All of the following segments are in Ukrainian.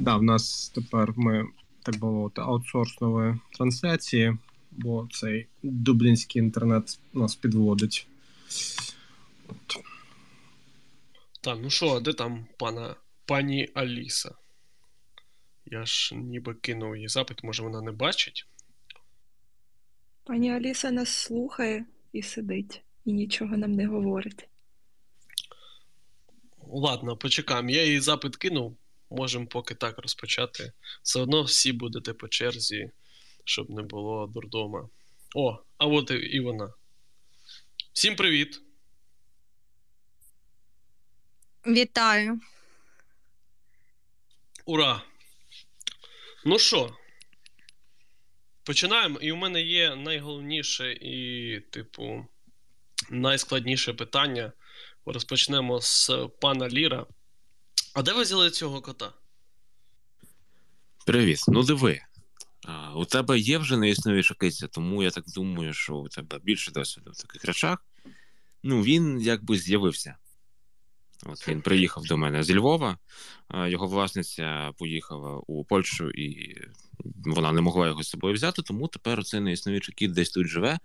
Да, в нас тепер ми, так би мовити, аутсорснули трансляції, бо цей дублінський інтернет нас підводить. От. Так, ну що, а де там пана пані Аліса? Я ж ніби кинув її запит, може вона не бачить. Пані Аліса нас слухає і сидить, і нічого нам не говорить. Ладно, почекаємо. Я їй запит кинув. Можемо поки так розпочати. Все одно всі будете по черзі, щоб не було дурдома. О, а от і вона. Всім привіт! Вітаю. Ура! Ну що, починаємо. І у мене є найголовніше і, типу, найскладніше питання. Розпочнемо з пана Ліра. А де ви взяли цього кота? Привіт. Ну диви. А, У тебе є вже неіснуюча киця, тому я так думаю, що у тебе більше досвіду в таких речах. Ну, він якби з'явився. От Він приїхав до мене з Львова, його власниця поїхала у Польщу, і вона не могла його з собою взяти, тому тепер цей неіснуючий кіт десь тут живе.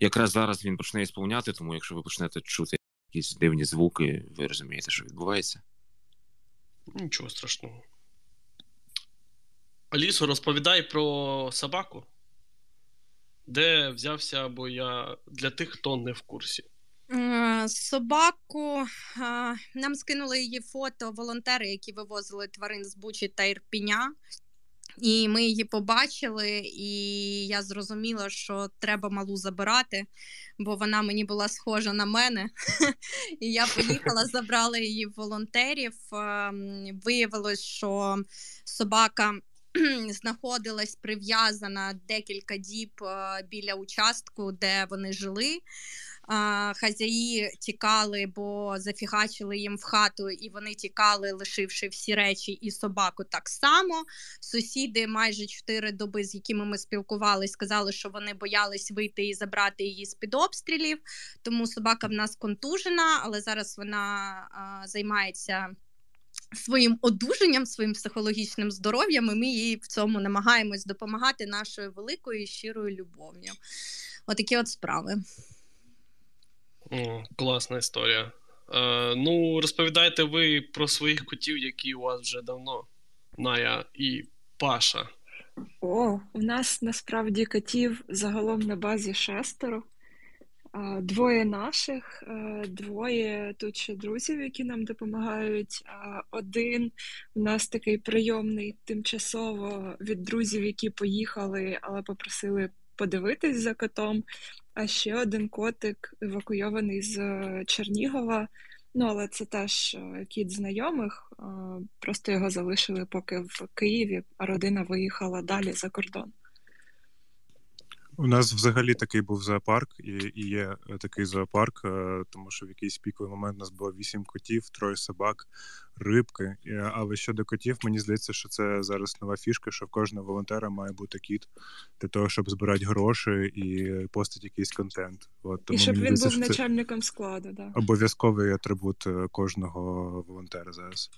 Якраз зараз він почне ісполняти, тому якщо ви почнете чути якісь дивні звуки, ви розумієте, що відбувається. Нічого страшного. Алісо, розповідай про собаку. Де взявся, бо я для тих, хто не в курсі. Собаку нам скинули її фото волонтери, які вивозили тварин з Бучі та Ірпіня. І ми її побачили, і я зрозуміла, що треба малу забирати, бо вона мені була схожа на мене. І я поїхала, забрала її в волонтерів. Ем, виявилось, що собака знаходилась прив'язана декілька діб е, біля участку, де вони жили. Хазяї тікали, бо зафігачили їм в хату, і вони тікали, лишивши всі речі і собаку так само. Сусіди майже чотири доби, з якими ми спілкувалися, сказали, що вони боялись вийти і забрати її з під обстрілів. Тому собака в нас контужена, але зараз вона а, займається. Своїм одужанням, своїм психологічним здоров'ям, і ми їй в цьому намагаємось допомагати нашою великою щирою любов'ю. Отакі от справи. Класна історія. Е, Ну, розповідайте ви про своїх котів, які у вас вже давно, Ная і Паша. О, у нас насправді котів загалом на базі шестеро. Двоє наших, е, двоє тут ще друзів, які нам допомагають. Один у нас такий прийомний тимчасово від друзів, які поїхали, але попросили подивитись за котом. А ще один котик евакуйований з е, Чернігова. Ну, але це теж е, кіт знайомих. Просто його залишили поки в Києві, а родина виїхала далі за кордон. У нас взагалі такий був зоопарк, і і є е, такий зоопарк, е, тому що в якийсь піковий момент у нас було вісім котів, троє собак, рибки. Але щодо котів, мені здається, що це зараз нова фішка, що в кожного волонтера має бути кіт для того, щоб збирати гроші і постати якийсь контент. От, тому І щоб він був начальником складу. Да. Обов'язковий атрибут е, кожного волонтера зараз.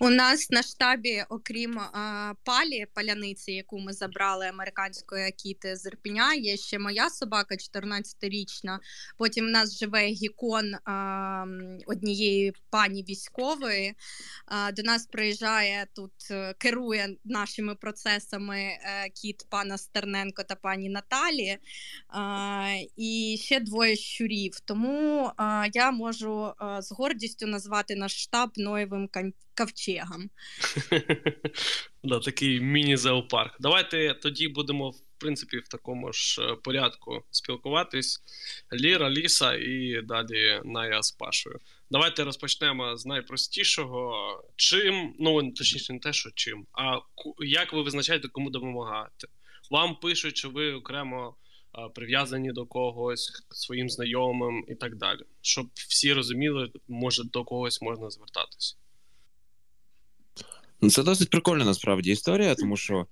У нас на штабі, окрім а, палі паляниці, яку ми забрали американської акіти з Ірпіня, є ще моя собака, 14-річна. Потім у нас живе гікон а, однієї пані військової. А, До нас приїжджає тут, е, керує нашими процесами а, е, кіт пана Стерненко та пані Наталі. А, І ще двоє щурів. Тому я можу з гордістю назвати наш штаб Ноєвим ковчегом. Да, Такий міні-зоопарк. Давайте тоді будемо, в принципі, в такому ж е, порядку спілкуватись. Ліра, Ліса і далі Ная з Пашою. Давайте розпочнемо з найпростішого. Чим, ну точніше, не те, що чим, а як ви визначаєте, кому допомагаєте? Вам пишуть, що ви окремо прив'язані до когось, своїм знайомим і так далі. Щоб всі розуміли, може до когось можна звертатись. Ну, це досить прикольна насправді історія, тому що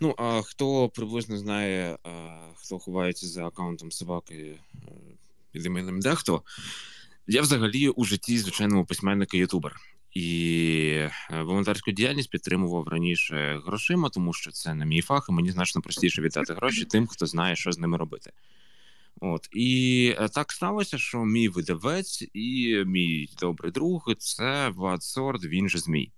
ну, а хто приблизно знає, а, хто ховається за аккаунтом собаки е, під іменем Дехто, я взагалі у житті звичайному письменника ютубер. І е, волонтерську діяльність підтримував раніше грошима, тому що це не мій фах, і мені значно простіше віддати гроші тим, хто знає, що з ними робити. От і е, так сталося, що мій видавець і мій добрий друг це Влад Сорд, він же Змій.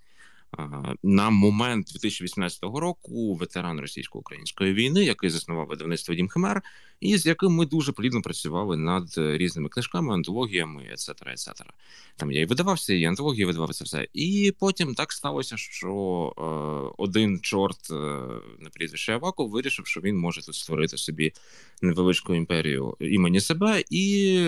На момент 2018 року ветеран російсько-української війни, який заснував видавництво Дім Химер, і з яким ми дуже плідно працювали над різними книжками, антологіями, ецетера, ецетера. Там я і видавався, і антології видавав це все. І потім так сталося, що е, один чорт е, на прізвище Аваков вирішив, що він може тут створити собі невеличку імперію імені себе і.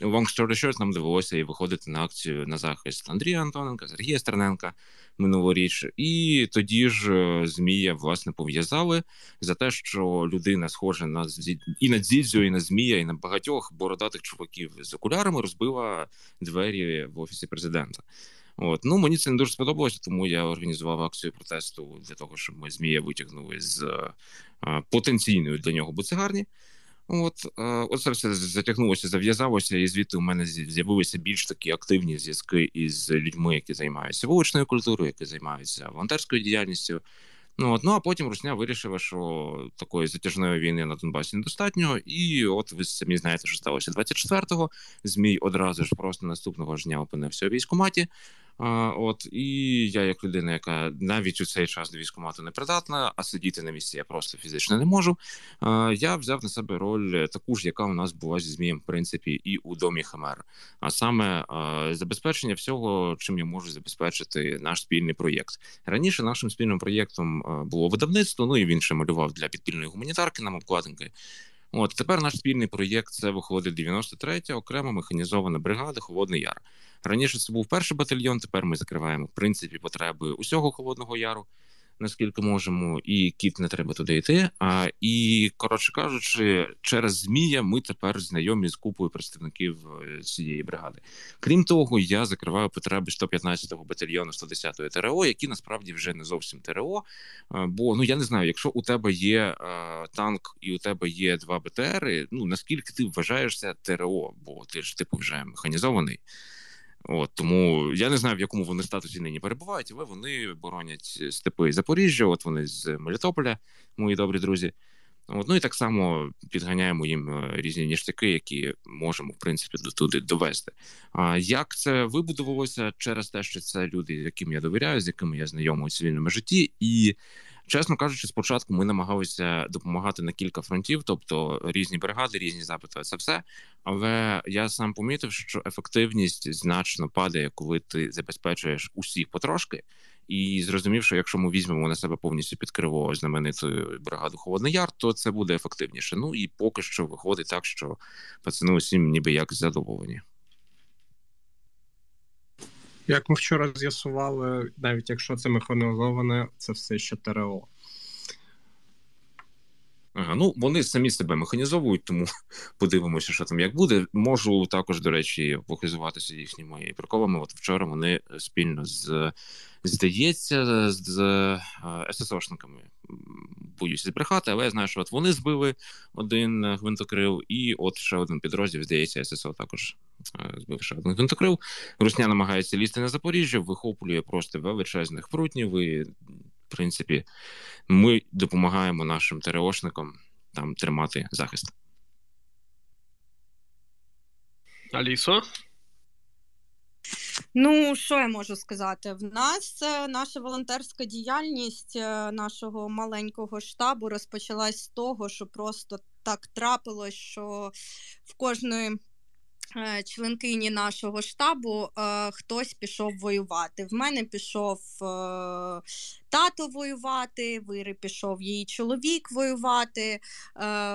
Long story short, нам довелося і виходити на акцію на захист Андрія Антоненка, Сергія Стерненка минулоріч. І тоді ж е, Змія власне пов'язали за те, що людина схожа на і на Дзідзю, і на Змія, і на багатьох бородатих чуваків з окулярами розбила двері в офісі президента. От ну мені це не дуже сподобалося, тому я організував акцію протесту для того, щоб ми змія витягнули з а, потенційної для нього буцегарні. От оце все затягнулося, зав'язалося, і звідти у мене з'явилися більш такі активні зв'язки із людьми, які займаються вуличною культурою, які займаються волонтерською діяльністю. Ну от, ну а потім Русня вирішила, що такої затяжної війни на Донбасі недостатньо, і от ви самі знаєте, що сталося 24-го. Змій одразу ж просто наступного ж дня опинився у військкоматі. А, От і я, як людина, яка навіть у цей час до військкомату не придатна, а сидіти на місці я просто фізично не можу. А, Я взяв на себе роль таку ж, яка у нас була зі змієм, в принципі, і у домі Химер. А саме а, забезпечення всього, чим я можу забезпечити наш спільний проєкт. Раніше нашим спільним проєктом було видавництво. Ну і він ще малював для підпільної гуманітарки нам обкладинки. От тепер наш спільний проєкт це виходить 93-я окрема механізована бригада Холодний Яр. Раніше це був перший батальйон. Тепер ми закриваємо в принципі потреби усього холодного яру наскільки можемо, і кіт не треба туди йти. А і коротше кажучи, через змія ми тепер знайомі з купою представників е, цієї бригади. Крім того, я закриваю потреби 115-го батальйону 110-ї ТРО, які насправді вже не зовсім ТРО. Бо ну я не знаю, якщо у тебе є е, танк і у тебе є два БТРи, ну наскільки ти вважаєшся ТРО, бо ти ж типу вже механізований. От тому я не знаю, в якому вони статусі нині перебувають, але вони боронять степи Запоріжжя. От вони з Мелітополя, мої добрі друзі. От, ну і так само підганяємо їм е, різні ніштяки, які можемо в принципі до туди довести. А як це вибудувалося через те, що це люди, яким я довіряю, з якими я знайомий у цивільному житті, і Чесно кажучи, спочатку ми намагалися допомагати на кілька фронтів, тобто різні бригади, різні запити. Це все. Але я сам помітив, що ефективність значно падає, коли ти забезпечуєш усіх потрошки. І зрозумів, що якщо ми візьмемо на себе повністю під криво знамениту бригаду Холодний Яр, то це буде ефективніше. Ну і поки що виходить так, що пацани усім ніби як задоволені. Як ми вчора з'ясували, навіть якщо це механізоване, це все ще ТРО. Ага, ну вони самі себе механізовують, тому подивимося, що там як буде. Можу також, до речі, похизуватися їхніми приколами. От вчора вони спільно з здається, з ССОшниками боюся збрехати, але я знаю, що от вони збили один гвинтокрил, і от ще один підрозділ, здається, ССО також збив ще один гвинтокрил. Русня намагається лізти на Запоріжжя, вихоплює просто величезних прутнів. і в принципі, ми допомагаємо нашим ТРОшникам там тримати захист. Алісо? Ну, що я можу сказати? В нас е, наша волонтерська діяльність е, нашого маленького штабу розпочалась з того, що просто так трапилось, що в кожної Е, членкині нашого штабу хтось пішов воювати. В мене пішов тато воювати, Вири пішов її чоловік воювати,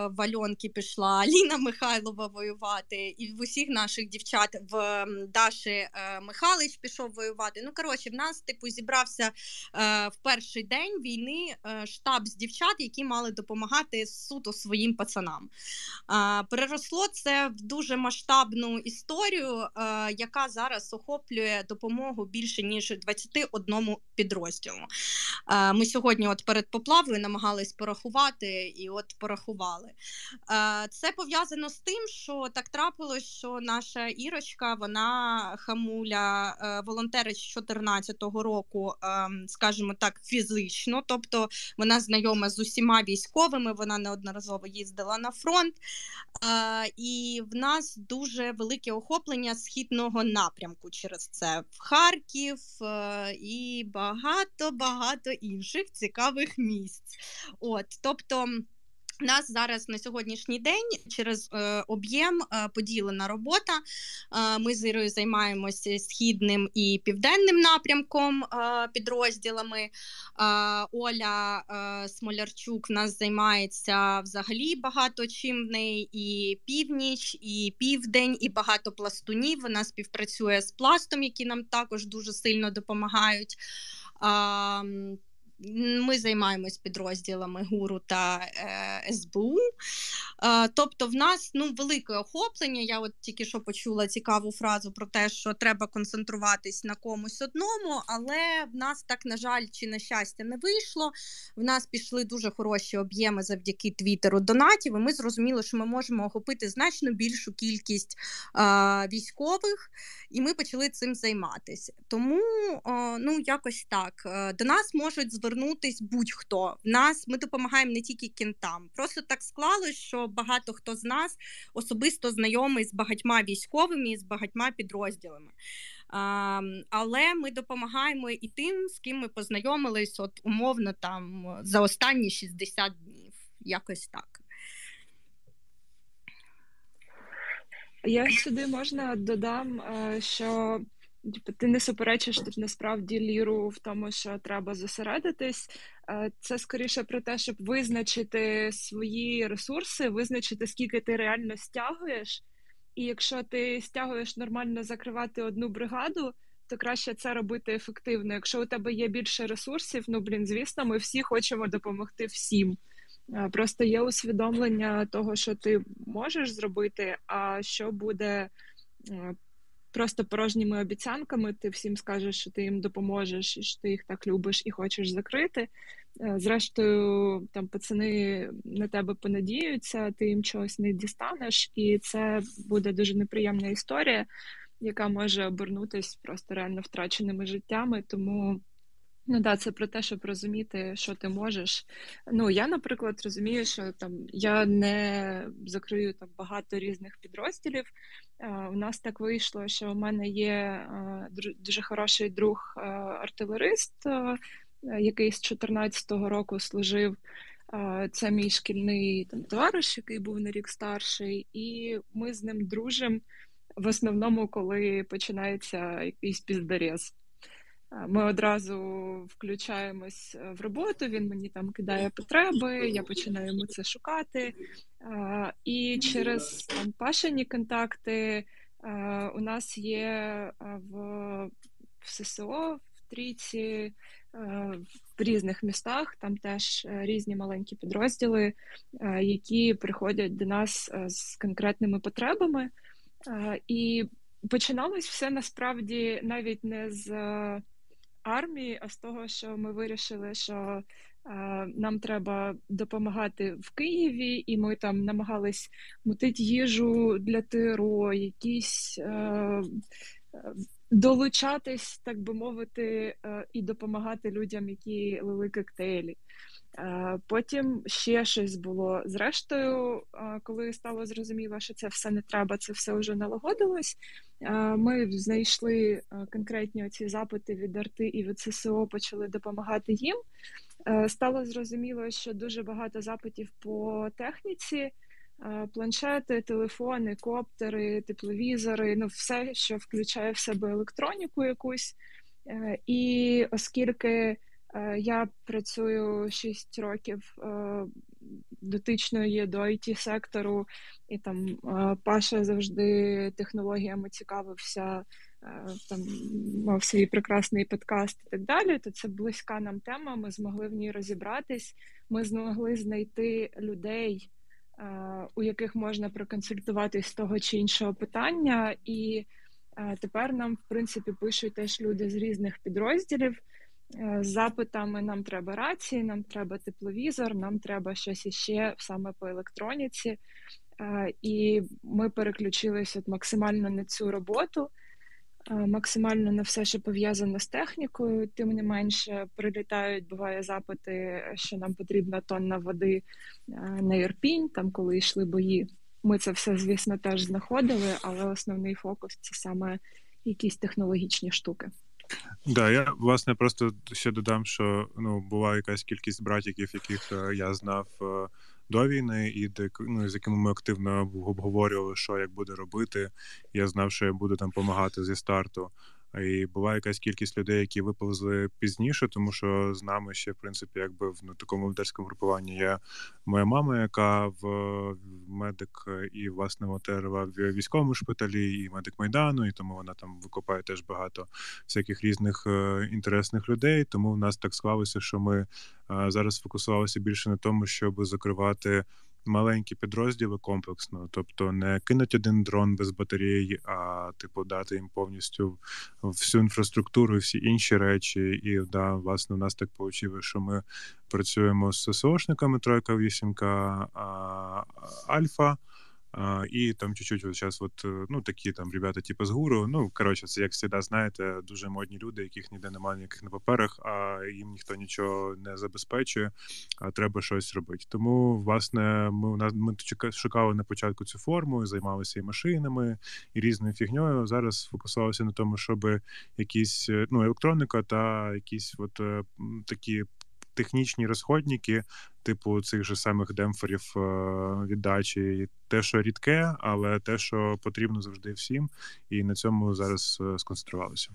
в Альонки пішла Аліна Михайлова воювати, і в усіх наших дівчат в Даші Михайлович пішов воювати. Ну, коротше, в нас типу зібрався в перший день війни штаб з дівчат, які мали допомагати суто своїм пацанам. Переросло це в дуже масштабну історію, е, яка зараз охоплює допомогу більше ніж 21 підрозділу. Ми сьогодні, от перед поплавою, намагались порахувати і от порахували. Це пов'язано з тим, що так трапилось, що наша ірочка, вона хамуля волонтерить з 2014 року, ем, скажімо так, фізично, тобто вона знайома з усіма військовими, вона неодноразово їздила на фронт, і в нас дуже велике охоплення східного напрямку через це. В Харків е, і багато багато інших цікавих місць. От, тобто. Нас зараз на сьогоднішній день через е, об'єм е, поділена робота. Е, ми з Ірою займаємося східним і південним напрямком е, підрозділами. Е, Оля е, Смолярчук в нас займається взагалі багато чим в неї і північ, і південь, і багато пластунів. Вона співпрацює з пластом, які нам також дуже сильно допомагають. Um, Ми займаємось підрозділами ГУРу та е, СБУ. Е, тобто, в нас ну, велике охоплення. Я от тільки що почула цікаву фразу про те, що треба концентруватись на комусь одному, але в нас так, на жаль, чи на щастя, не вийшло. В нас пішли дуже хороші об'єми завдяки Твіттеру донатів. і Ми зрозуміли, що ми можемо охопити значно більшу кількість е, військових, і ми почали цим займатися. Тому ну, якось так. Е, до нас можуть звернутись будь-хто. В нас ми допомагаємо не тільки кінтам. Просто так склалось, що багато хто з нас особисто знайомий з багатьма військовими і з багатьма підрозділами. А, Але ми допомагаємо і тим, з ким ми познайомились, от умовно там за останні 60 днів. Якось так. Я сюди можна додам, е, що Типу, ти не суперечиш тут насправді ліру в тому, що треба зосередитись. Е, це скоріше про те, щоб визначити свої ресурси, визначити, скільки ти реально стягуєш. І якщо ти стягуєш нормально закривати одну бригаду, то краще це робити ефективно. Якщо у тебе є більше ресурсів, ну блін, звісно, ми всі хочемо допомогти всім. Е, просто є усвідомлення того, що ти можеш зробити, а що буде е, просто порожніми обіцянками ти всім скажеш, що ти їм допоможеш, що ти їх так любиш і хочеш закрити. Е, зрештою, там пацани на тебе понадіються, ти їм чогось не дістанеш, і це буде дуже неприємна історія, яка може обернутися просто реально втраченими життями. Тому. Ну да, це про те, щоб розуміти, що ти можеш. Ну я, наприклад, розумію, що там я не закрию там багато різних підрозділів. У нас так вийшло, що у мене є дуже хороший друг артилерист, який з 14-го року служив. Це мій шкільний там товариш, який був на рік старший, і ми з ним дружимо в основному, коли починається якийсь піздарез. Ми одразу включаємось е, в роботу. Він мені там кидає потреби, я починаю йому це шукати. І через там пашені контакти у нас є в, в ССО в трійці в різних містах. Там теж е, різні маленькі підрозділи, які приходять до нас е, з конкретними потребами. І починалось все насправді навіть не з армії, а з того, що ми вирішили, що е, нам треба допомагати в Києві, і ми там намагались мутити їжу для ТРО, якісь. Долучатись, так би мовити, е, і допомагати людям, які лили коктейлі. Е, потім ще щось було. Зрештою, е, коли стало зрозуміло, що це все не треба, це все вже налагодилось. Ми знайшли конкретні ці запити від арти і від ССО, почали допомагати їм. Стало зрозуміло, що дуже багато запитів по техніці, планшети, телефони, коптери, тепловізори ну все, що включає в себе електроніку якусь. І оскільки Е, я працюю 6 років е, дотичною до it сектору, і там е, Паша завжди технологіями цікавився, там мав свій прекрасний подкаст і так далі. То це близька нам тема. Ми змогли в ній розібратись. Ми змогли знайти людей, у яких можна проконсультуватись з того чи іншого питання, і тепер нам, в принципі, пишуть теж люди з різних підрозділів. Е, з запитами нам треба рації, нам треба тепловізор, нам треба щось іще саме по електроніці. Е, і ми переключилися максимально на цю роботу, е, максимально на все, що пов'язане з технікою. Тим не менше, прилітають, буває запити, що нам потрібна тонна води на Ірпінь, там коли йшли бої. Ми це все, звісно, теж знаходили, але основний фокус це саме якісь технологічні штуки. Да, я власне просто ще додам, що ну була якась кількість братіків, яких е, я знав е, до війни, і де ну, з якими ми активно обговорювали, що як буде робити. Я знав, що я буду там допомагати зі старту. І була якась кількість людей, які виповзли пізніше, тому що з нами ще, в принципі, якби в ну, такому волонтерському групуванні є моя мама, яка в медик і власне волонтерила в військовому шпиталі, і медик майдану, і тому вона там викопає теж багато всяких різних е, інтересних людей. Тому в нас так склалося, що ми е, зараз фокусувалися більше на тому, щоб закривати маленькі підрозділи комплексно, тобто не кинуть один дрон без батареї, а типу дати їм повністю всю інфраструктуру, всі інші речі. І да, власне, у нас так вийшло, що ми працюємо з ССОшниками тройка вісімка Альфа. І там чуть-чуть от зараз, от, э, ну, такі там ребята, типу з гуру. Ну, коротше, це як завжди, знаєте, дуже модні люди, яких ніде немає ніяких на паперах, а їм ніхто нічого не забезпечує, а треба щось робити. Тому, власне, ми у нас ми шукали на початку цю форму, займалися і машинами, і різною фігньою. Зараз фокусувалися на тому, щоб якісь е, ну, електроніка та якісь от е, такі технічні розходники, типу цих же самих демпферів е, віддачі, те, що рідке, але те, що потрібно завжди всім, і на цьому зараз е, сконцентрувалися.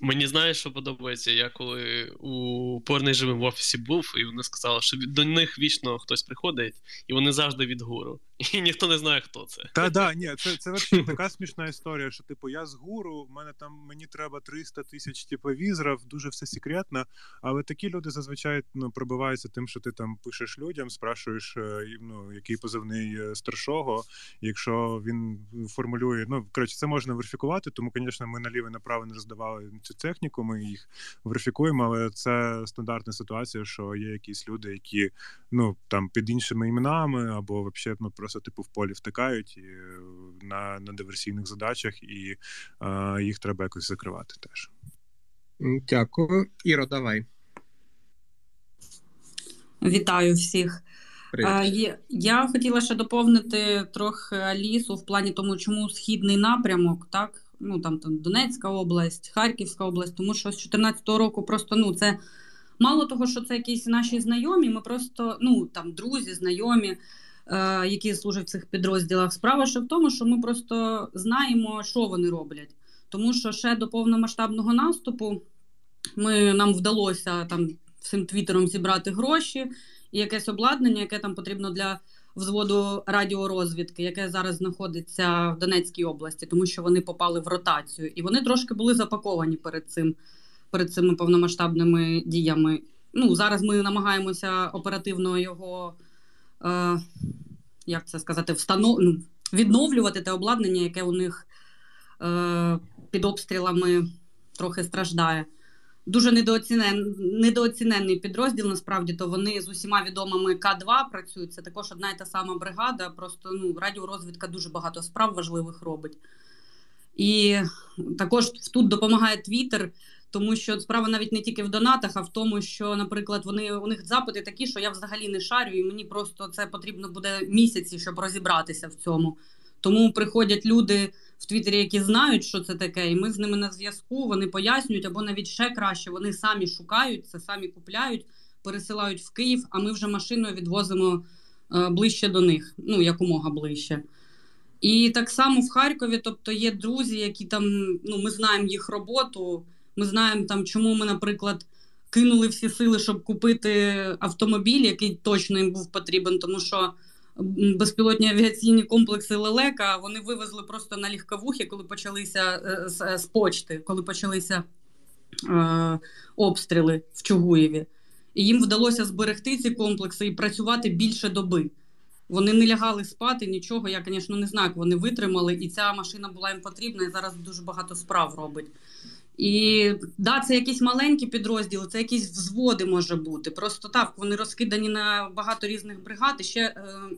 Мені знаєш, що подобається. Я коли у порний живим в офісі був, і вони сказали, що до них вічно хтось приходить, і вони завжди від гуру. І ніхто не знає, хто це. Та да, ні, це це взагалі така смішна історія, що типу я з гуру, в мене там мені треба 300 тисяч типу, візрів, дуже все секретно. Але такі люди зазвичай ну, пробиваються тим, що ти там пишеш людям, спрашуєш, е, ну, який позивний е, старшого. Якщо він формулює, ну коротше, це можна верифікувати, тому, звісно, ми наліво направо не роздавали цю техніку, ми їх верифікуємо, але це стандартна ситуація, що є якісь люди, які ну там під іншими іменами або взагалі ну, просто типу в полі втикають і, е, на на диверсійних задачах, і е, їх треба якось закривати теж. Дякую, Іро, давай. Вітаю всіх. Привіт. Я хотіла ще доповнити трохи Алісу в плані тому, чому східний напрямок, так ну там там Донецька область, Харківська область, тому що з 2014 року просто ну це мало того, що це якісь наші знайомі. Ми просто ну там друзі, знайомі, е, які служать в цих підрозділах. Справа ще в тому, що ми просто знаємо, що вони роблять. Тому що ще до повномасштабного наступу ми нам вдалося там всім твіттером зібрати гроші і якесь обладнання, яке там потрібно для взводу радіорозвідки, яке зараз знаходиться в Донецькій області, тому що вони попали в ротацію, і вони трошки були запаковані перед цим, перед цими повномасштабними діями. Ну зараз ми намагаємося оперативно його, е, як це сказати, встанов... Ну, відновлювати те обладнання, яке у них е, під обстрілами трохи страждає дуже недооцінен, недооцінений підрозділ. Насправді то вони з усіма відомими К2 працюють. Це також одна і та сама бригада. Просто ну радіорозвідка дуже багато справ важливих робить. І також тут допомагає Твіттер, тому що справа навіть не тільки в донатах, а в тому, що, наприклад, вони у них запити такі, що я взагалі не шарю, і мені просто це потрібно буде місяці, щоб розібратися в цьому. Тому приходять люди в Твіттері, які знають, що це таке, і ми з ними на зв'язку. Вони пояснюють, або навіть ще краще, вони самі шукають це, самі купляють, пересилають в Київ, а ми вже машиною відвозимо е, ближче до них, ну якомога ближче. І так само в Харкові, тобто є друзі, які там, ну ми знаємо їх роботу. Ми знаємо там, чому ми, наприклад, кинули всі сили, щоб купити автомобіль, який точно їм був потрібен, тому що безпілотні авіаційні комплекси Лелека вони вивезли просто на легковухи, коли почалися е, з, з почти, коли почалися е, обстріли в Чугуєві. І їм вдалося зберегти ці комплекси і працювати більше доби. Вони не лягали спати, нічого. Я, звісно, не знаю, як вони витримали, і ця машина була їм потрібна і зараз дуже багато справ робить. І да, це якісь маленькі підрозділи, це якісь взводи може бути. Просто так, вони розкидані на багато різних бригад. І ще е,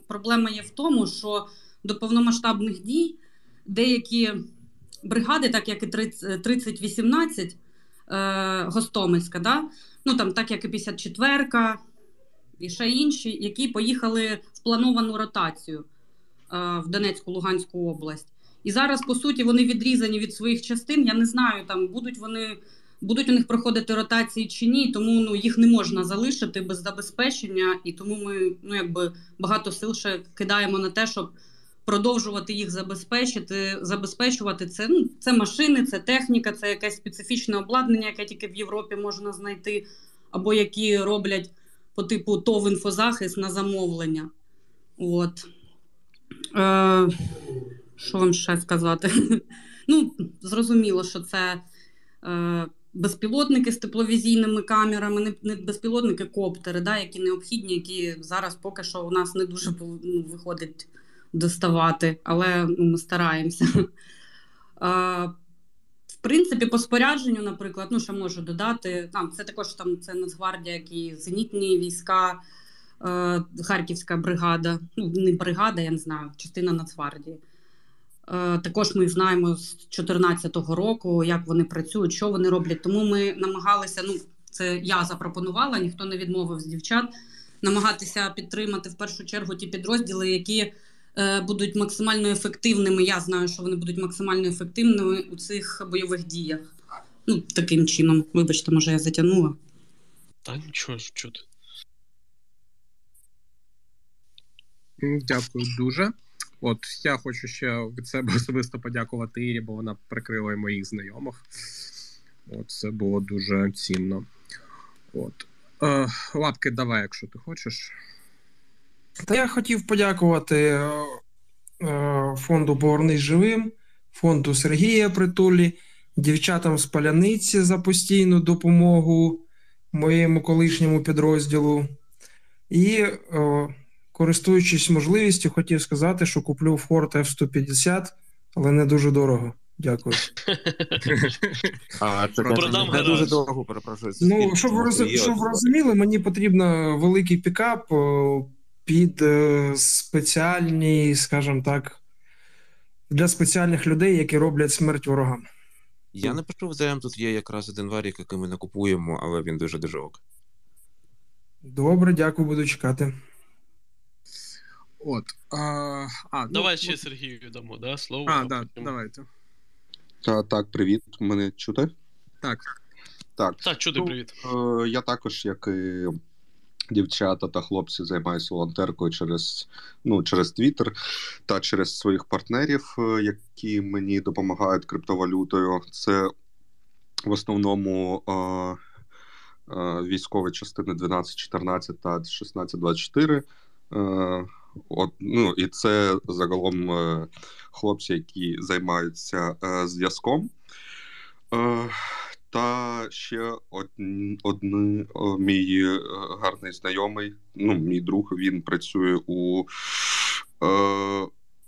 проблема є в тому, що до повномасштабних дій деякі бригади, так як і 3018 е, Гостомельська, да? ну там так як і 54-ка, і ще інші, які поїхали в плановану ротацію е, в Донецьку Луганську область. І зараз, по суті, вони відрізані від своїх частин. Я не знаю, там будуть вони. Будуть у них проходити ротації чи ні, тому ну їх не можна залишити без забезпечення, і тому ми ну якби багато сил ще кидаємо на те, щоб продовжувати їх забезпечити, забезпечувати це. Ну це машини, це техніка, це якесь специфічне обладнання, яке тільки в Європі можна знайти, або які роблять по типу ТОВ інфозахист на замовлення. От. Е, Що вам ще сказати? Ну, зрозуміло, що це е, безпілотники з тепловізійними камерами, не, не безпілотники, коптери, да, які необхідні, які зараз поки що у нас не дуже ну, виходить доставати, але ну, ми стараємося. Е, в принципі, по спорядженню, наприклад, ну що можу додати, там це також там це Нацгвардія, які зенітні війська, е, Харківська бригада, ну не бригада, я не знаю, частина Нацгвардії. Е, також ми знаємо з 2014 року, як вони працюють, що вони роблять. Тому ми намагалися. Ну, це я запропонувала, ніхто не відмовив з дівчат, намагатися підтримати в першу чергу ті підрозділи, які Е, будуть максимально ефективними. Я знаю, що вони будуть максимально ефективними у цих бойових діях. Ну, таким чином, вибачте, може, я затягнула. Та нічого чути. Дякую дуже. От я хочу ще від себе особисто подякувати Ірі, бо вона прикрила і моїх знайомих. От Це було дуже цінно. От. Е, Лапки, давай, якщо ти хочеш. Та я хотів подякувати е, е, фонду Повернись живим, фонду Сергія Притулі, дівчатам з Паляниці за постійну допомогу моєму колишньому підрозділу. І, е, користуючись можливістю, хотів сказати, що куплю Ford F-150, але не дуже дорого. Дякую. А, це не дуже довго перепрошую. Ну, щоб ви розуміли, мені потрібно великий пікап під е, спеціальні, скажімо так, для спеціальних людей, які роблять смерть ворогам. Я не почув ЗМ, тут є якраз один варік, який ми накупуємо, але він дуже дуже. Добре, дякую, буду чекати. От. А, а, ну, Давай ну, ще Сергію дамо, да, слово. А, да, потім... давайте. Та, так, привіт. Мене чути? Так. Так, так чути, ну, привіт. Е, я також, як і дівчата та хлопці займаються волонтеркою через ну, через Твіттер та через своїх партнерів, е, які мені допомагають криптовалютою. Це в основному е, е, військові частини 12, 14 та 16, 24. От, ну, І це загалом е, хлопці, які займаються е, зв'язком. Е, та ще один мій гарний знайомий, ну, мій друг, він працює у е,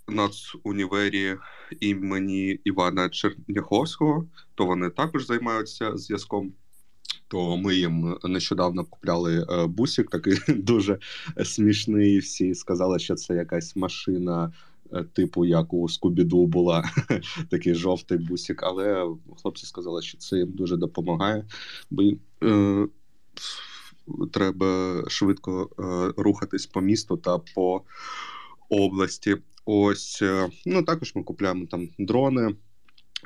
нацунівері імені Івана Черняховського, то вони також займаються зв'язком. То ми їм нещодавно купляли е, бусик, такий дуже смішний. Всі сказали, що це якась машина Е, типу, як у Скубіду була такий жовтий бусик, але хлопці сказали, що це їм дуже допомагає, бо е, треба швидко е, рухатись по місту та по області. Ось е, ну також ми купляємо там дрони.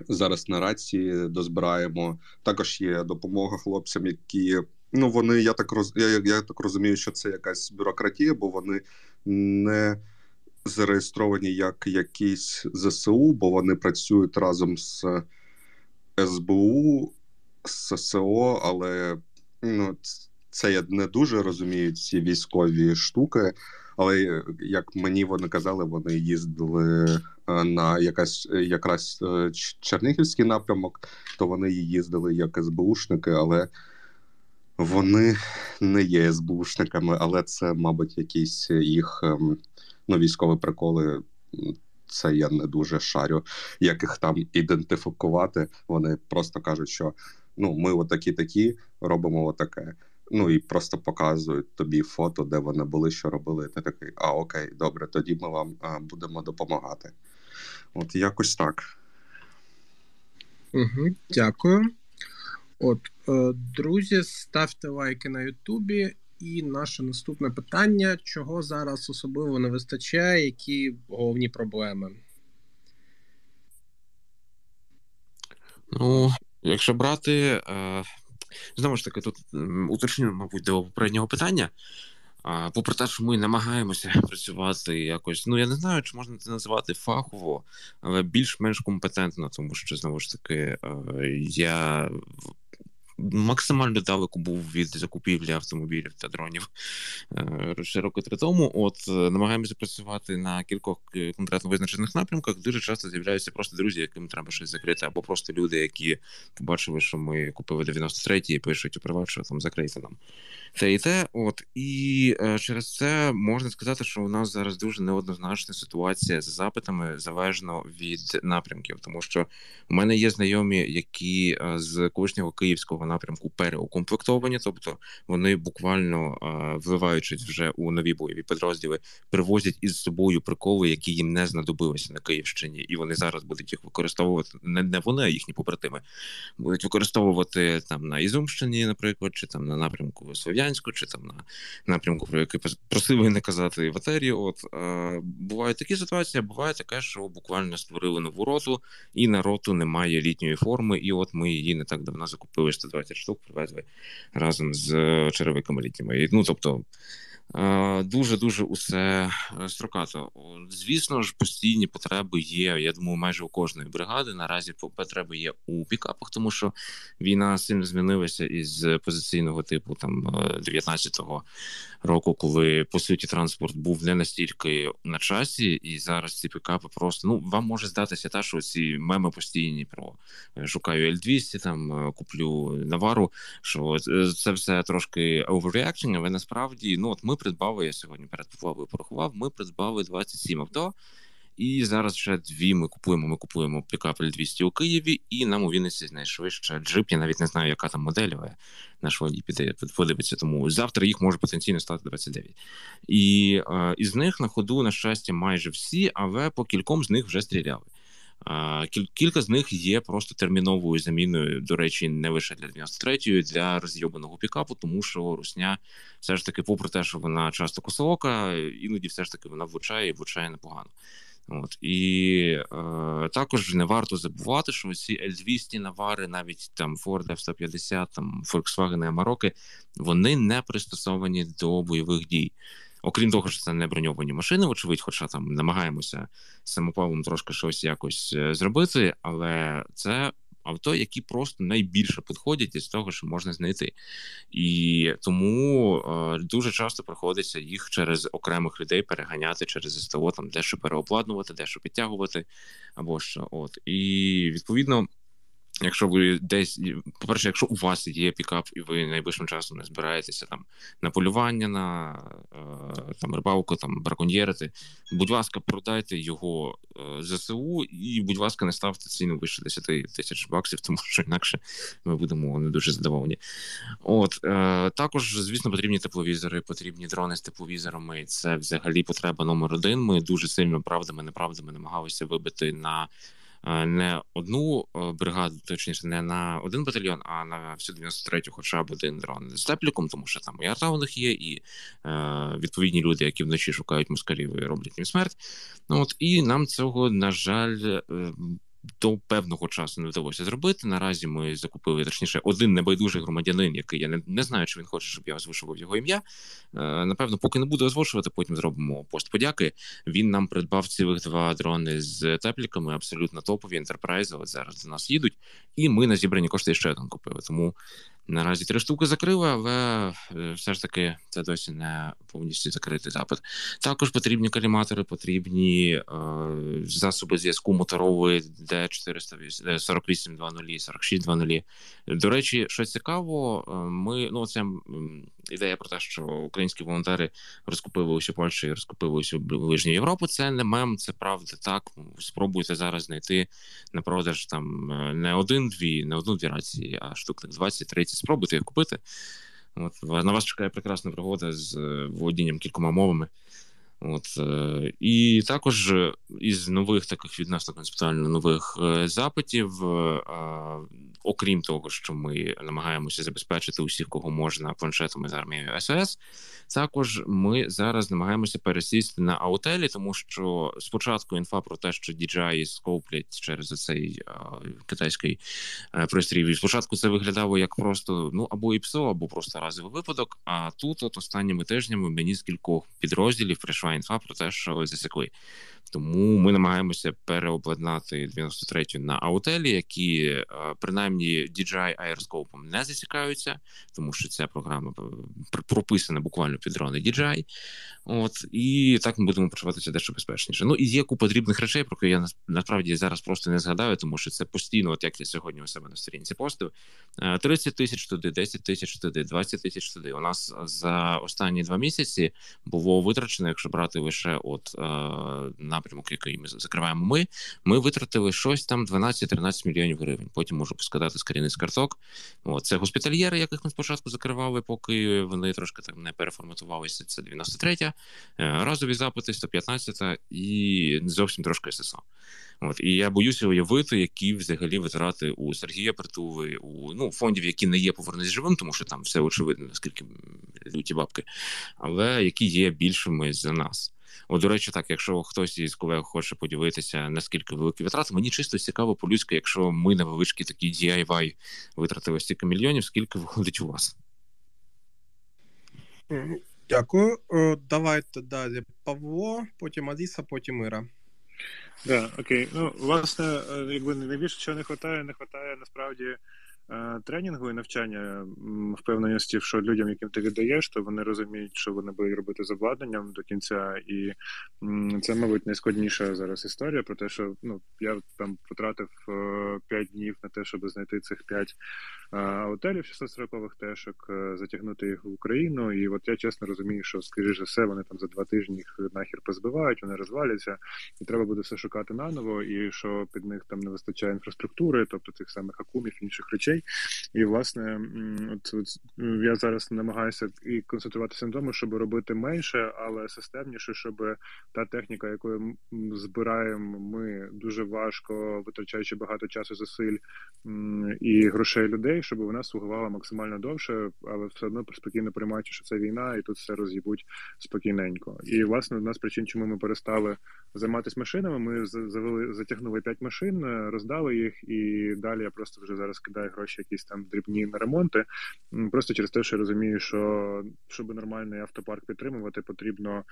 Зараз на рації дозбираємо. Також є допомога хлопцям, які ну вони я так роз я, я так розумію, що це якась бюрократія, бо вони не зареєстровані як якісь ЗСУ, бо вони працюють разом з СБУ, з ССО, але ну, це я не дуже розумію ці військові штуки. Але як мені вони казали, вони їздили е, на якась якраз е, Чернігівський напрямок, то вони їздили як СБУшники, але вони не є СБУшниками, але це, мабуть, якісь їх ем, ну, військові приколи. це я не дуже шарю, як їх там ідентифікувати. Вони просто кажуть, що ну ми отакі такі робимо отаке. Ну і просто показують тобі фото, де вони були, що робили. Ти такий, а окей, добре, тоді ми вам а, будемо допомагати. От якось так. Угу, Дякую. От, е, друзі, ставте лайки на Ютубі. І наше наступне питання: чого зараз особливо не вистачає, які головні проблеми? Ну, якщо брати, е, знову ж таки, тут уточню, мабуть, до попереднього питання. А, Попри те, що ми намагаємося працювати якось, ну я не знаю, чи можна це називати фахово, але більш-менш компетентно, тому що знову ж таки е, я максимально далеко був від закупівлі автомобілів та дронів ще роки три тому. От е, намагаємося працювати на кількох е, конкретно визначених напрямках. Дуже часто з'являються просто друзі, яким треба щось закрити, або просто люди, які побачили, що ми купили 93-ті і пишуть у приват, що там закрийте нам те і те. От і е, через це можна сказати, що у нас зараз дуже неоднозначна ситуація з запитами залежно від напрямків, тому що у мене є знайомі, які з колишнього київського напрямку переукомплектовані, тобто вони буквально е, вливаючись вже у нові бойові підрозділи, привозять із собою приколи, які їм не знадобилися на Київщині, і вони зараз будуть їх використовувати не не вони, а їхні побратими будуть використовувати там на Ізумщині, наприклад, чи там на напрямку Слов'ян. Бердянську, чи там на напрямку, про який просили не казати в етері. От е, бувають такі ситуації, буває таке, що буквально створили нову роту, і на роту немає літньої форми. І от ми її не так давно закупили 120 штук, привезли разом з черевиками літніми. Ну тобто. Дуже дуже усе е, строкато. Звісно ж, постійні потреби є. Я думаю, майже у кожної бригади. Наразі потреби є у пікапах, тому що війна сильно змінилася із позиційного типу там 19-го е, року, коли по суті транспорт був не настільки на часі, і зараз ці пікапи просто ну вам може здатися, та що ці меми постійні про е, шукаю L200, там куплю навару. Що це все трошки overreaction, але насправді ну от ми придбали, я сьогодні перед поплавою порахував, ми придбали 27 авто. І зараз вже дві ми купуємо. Ми купуємо пікап L200 у Києві, і нам у Вінниці знайшли ще джип. Я навіть не знаю, яка там модель, але наш водій піде подивиться. Тому завтра їх може потенційно стати 29. І е, із них на ходу, на щастя, майже всі, але по кільком з них вже стріляли. Кілька з них є просто терміновою заміною, до речі, не лише для 93-ї, для розйобаного пікапу, тому що русня все ж таки, попри те, що вона часто косоока, іноді все ж таки вона влучає і влучає непогано. От і е, також не варто забувати, що ці L200 навари, навіть там Ford F-150, там Volkswagen Amarok, вони не пристосовані до бойових дій. Окрім того, що це не броньовані машини, вочевидь, хоча там намагаємося самопалом трошки щось якось е, зробити, але це авто, які просто найбільше підходять із того, що можна знайти, і тому е, дуже часто приходиться їх через окремих людей переганяти через СТО, там дещо переобладнувати, дещо підтягувати або що. От і відповідно. Якщо ви десь, по-перше, якщо у вас є пікап, і ви найближчим часом не збираєтеся там на полювання, на е, там рибалку, там браконьєрити, будь ласка, продайте його е, ЗСУ, і, будь ласка, не ставте ціну вище 10 тисяч баксів, тому що інакше ми будемо не дуже задоволені. От е, також, звісно, потрібні тепловізори, потрібні дрони з тепловізорами. Це взагалі потреба номер один. Ми дуже сильно правдами, неправдами намагалися вибити на. Е, не одну е, бригаду, точніше, не на один батальйон, а на всю 93-ю хоча б один дрон з тепліком, тому що там і арта у них є, і е, відповідні люди, які вночі шукають москалів і роблять їм смерть. Ну от і нам цього на жаль. До певного часу не вдалося зробити. Наразі ми закупили точніше один небайдужий громадянин, який я не, не знаю, чи він хоче, щоб я озвучував його ім'я. Е, Напевно, поки не буду озвучувати, потім зробимо пост подяки. Він нам придбав цілих два дрони з тепліками, абсолютно топові Enterprise, От зараз до нас їдуть, і ми на зібрані кошти ще один купили. Тому Наразі три штуки закрили, але е, все ж таки це досі не повністю закритий запит. Також потрібні каліматори, потрібні е, засоби зв'язку моторової d 448 2.0, 46 2.0. До речі, що цікаво, е, ми ну це ідея про те, що українські волонтери розкупили усю Польщу і розкупили усю ближню Європу. Це не мем, це правда. Так спробуйте зараз знайти на продаж там е, не один-дві, не одну-дві рації, а штук 20-30. Спробуйте їх купити. От на вас чекає прекрасна пригода з е, володінням кількома мовами. От е, і також із нових таких відносно концептуально нових е, запитів, е, окрім того, що ми намагаємося забезпечити усіх, кого можна планшетами з армією СОС, також ми зараз намагаємося пересісти на аутелі, тому що спочатку інфа про те, що DJI скоплять через цей китайський пристрій. Спочатку це виглядало як просто ну або ІПСО, або просто разовий випадок. А тут, от останніми тижнями, мені з кількох підрозділів прийшла інфа про те, що засікли. Тому ми намагаємося переобладнати 93-ю на аутелі, які е, принаймні DJI Aerscope не засікаються, тому що ця програма е, прописана буквально під дрони DJI. От і так ми будемо почуватися дещо безпечніше. Ну і є купа потрібних речей, про які я насправді зараз просто не згадаю, тому що це постійно, от як я сьогодні у себе на сторінці постив. 30 е, тисяч туди, 10 тисяч туди, 20 тисяч туди. У нас за останні два місяці було витрачено, якщо брати лише от на напрямок, який ми закриваємо. Ми ми витратили щось там 12-13 мільйонів гривень. Потім можу складати з керівниць карток. О, це госпітальєри, яких ми спочатку закривали, поки вони трошки так не переформатувалися. Це 93-я, е, разові запити, 115-та і зовсім трошки ССО. От і я боюся уявити, які взагалі витрати у Сергія Притули, у ну фондів, які не є повернись живим, тому що там все очевидно, наскільки люті бабки, але які є більшими за нас. От, до речі, так, якщо хтось із колег хоче подивитися, наскільки великі витрати, мені чисто цікаво по-людськи, якщо ми на величкі такі DIY витратили стільки мільйонів, скільки виходить у вас? Дякую. Давайте далі Павло, потім Аліса, потім Іра. Да, окей. Ну, власне, е, якби найбільше чого не вистачає, не вистачає насправді. Е, тренінгу і навчання впевненості, що людям, яким ти віддаєш, то вони розуміють, що вони будуть робити з обладнанням до кінця, і це, мабуть, найскладніша зараз історія про те, що ну я там потратив 5 е, днів на те, щоб знайти цих 5 готелів 640-х тешок, е, затягнути їх в Україну. І от я чесно розумію, що скоріше все вони там за два тижні їх нахер позбивають, вони розваляться, і треба буде все шукати наново. І що під них там не вистачає інфраструктури, тобто цих самих акумів, інших речей. І власне, от, от я зараз намагаюся і концентруватися на тому, щоб робити менше, але системніше, щоб та техніка, якою збираємо, ми дуже важко витрачаючи багато часу, зусиль і грошей людей щоб вона слугувала максимально довше, але все одно спокійно приймаючи, що це війна, і тут все роз'їбуть спокійненько. І власне одна з причин, чому ми перестали займатися машинами. Ми завели затягнули п'ять машин, роздали їх, і далі я просто вже зараз кидаю гроші, якісь там дрібні на ремонти. Просто через те, що я розумію, що щоб нормальний автопарк підтримувати, потрібно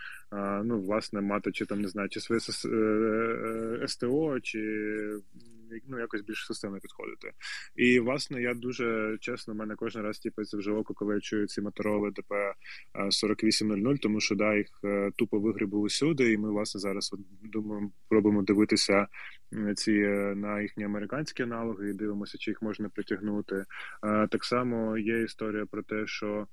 ну власне мати чи там не знаю, чи своє СТО, чи ну якось більш системно підходити. І власне я дуже чесно, в мене кожен раз тіпається вже око, коли я чую ці мотороли ДП 4800, тому що да, їх е, тупо вигрібли усюди, і ми власне зараз думаємо, пробуємо дивитися ці е, на їхні американські аналоги і дивимося, чи їх можна притягнути. Так само є історія про те, що.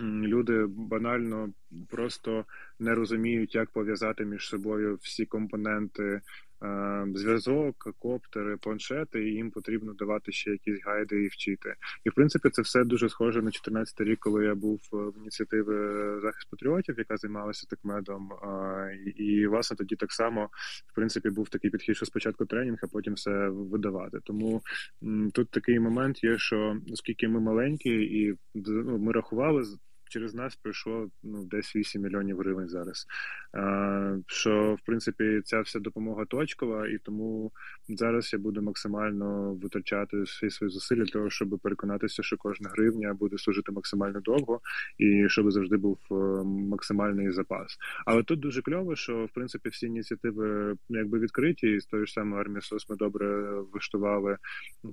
Люди банально просто не розуміють, як пов'язати між собою всі компоненти Е, зв'язок, коптери, планшети, і їм потрібно давати ще якісь гайди і вчити. І в принципі це все дуже схоже на 14 рік, коли я був в ініціативі захист патріотів, яка займалася такмедом. І, і власне тоді так само в принципі був такий підхід, що спочатку тренінг, а потім все видавати. Тому тут такий момент є, що оскільки ми маленькі, і ну, ми рахували через нас пройшло ну десь 8 мільйонів гривень зараз. Е, Що в принципі ця вся допомога точкова, і тому зараз я буду максимально витрачати всі свої зусилля для того, щоб переконатися, що кожна гривня буде служити максимально довго і щоб завжди був е, максимальний запас. Але тут дуже кльово, що в принципі всі ініціативи якби відкриті, і з тої ж самої армії СОС ми добре влаштували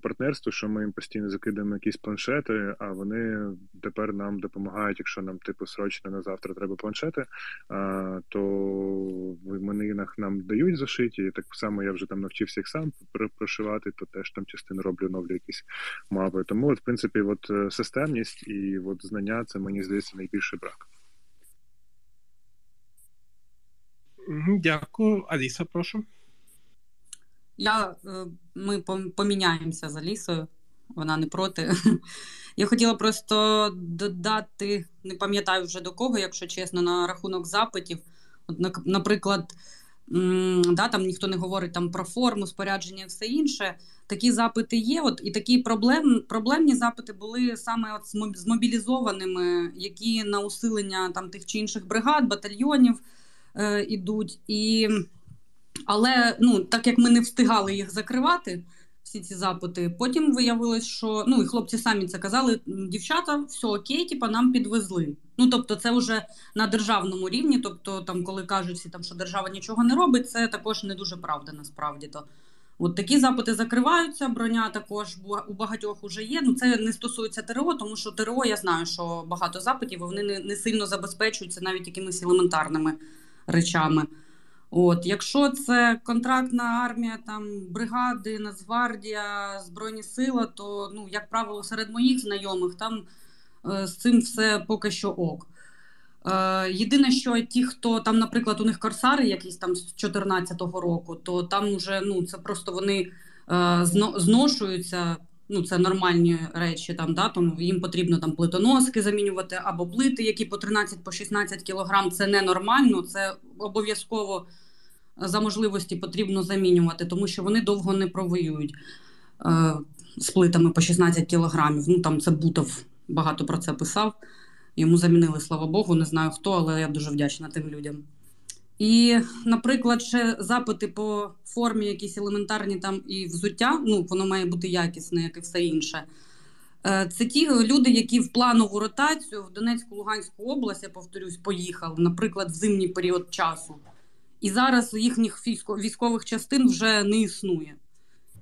партнерство, що ми їм постійно закидаємо якісь планшети, а вони тепер нам допомагають якщо нам типу срочно на завтра треба планшети, то в іменинах нам дають зашиті, і так само я вже там навчився їх сам прошивати, то теж там частину роблю нові якісь мапи. Тому, от, в принципі, от е, системність і от знання це мені здається найбільший брак. Дякую, Аліса, прошу. Я, е, Ми поміняємося з Алісою, вона не проти. Я хотіла просто додати, не пам'ятаю вже до кого, якщо чесно, на рахунок запитів. От, Наприклад, да, там ніхто не говорить там про форму, спорядження і все інше. Такі запити є. От І такі проблем, проблемні запити були саме от з мобілізованими, які на усилення там тих чи інших бригад, батальйонів е, ідуть. І... Але ну, так як ми не встигали їх закривати всі ці запити. Потім виявилось, що ну і хлопці самі це казали, дівчата, все окей, типа нам підвезли. Ну тобто, це вже на державному рівні. Тобто, там, коли кажуть всі там, що держава нічого не робить, це також не дуже правда насправді. То от такі запити закриваються. Броня також у багатьох уже є. Ну це не стосується ТРО, тому що ТРО я знаю, що багато запитів вони не, не сильно забезпечуються навіть якимись елементарними речами. От, Якщо це контрактна армія, там бригади, Нацгвардія, Збройні сили, то, ну, як правило, серед моїх знайомих там е, з цим все поки що ок. Е, Єдине, що ті, хто там, наприклад, у них корсари якісь там з 2014 року, то там вже ну, це просто вони е, зношуються. Ну, це нормальні речі, там, да, тому їм потрібно там плитоноски замінювати або плити, які по 13-16 по 16 кілограм. Це ненормально, це обов'язково за можливості потрібно замінювати, тому що вони довго не провоюють е, з плитами по 16 кілограмів. Ну там це Бутов багато про це писав. Йому замінили, слава Богу, не знаю хто, але я дуже вдячна тим людям. І, наприклад, ще запити по формі, якісь елементарні там і взуття, ну воно має бути якісне, як і все інше. Е, це ті люди, які в планову ротацію в Донецьку Луганську область, я повторюсь, поїхали, наприклад, в зимній період часу. І зараз їхніх військових частин вже не існує.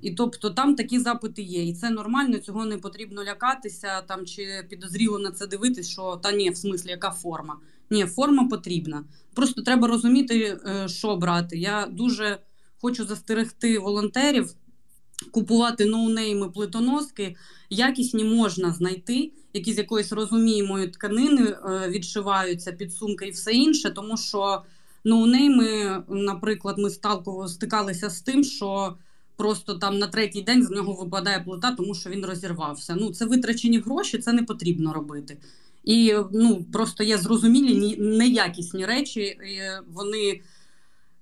І тобто там такі запити є. І це нормально, цього не потрібно лякатися там чи підозріло на це дивитись, що та ні, в смислі, яка форма. Ні, форма потрібна. Просто треба розуміти, е, що брати. Я дуже хочу застерегти волонтерів. Купувати ноунейми плитоноски якісні можна знайти, які з якоїсь розуміємої тканини е, відшиваються під сумки і все інше, тому що ноунейми, наприклад, ми стикалися з тим, що просто там на третій день з нього випадає плита, тому що він розірвався. Ну, це витрачені гроші, це не потрібно робити. І ну, просто є зрозумілі неякісні речі. Вони,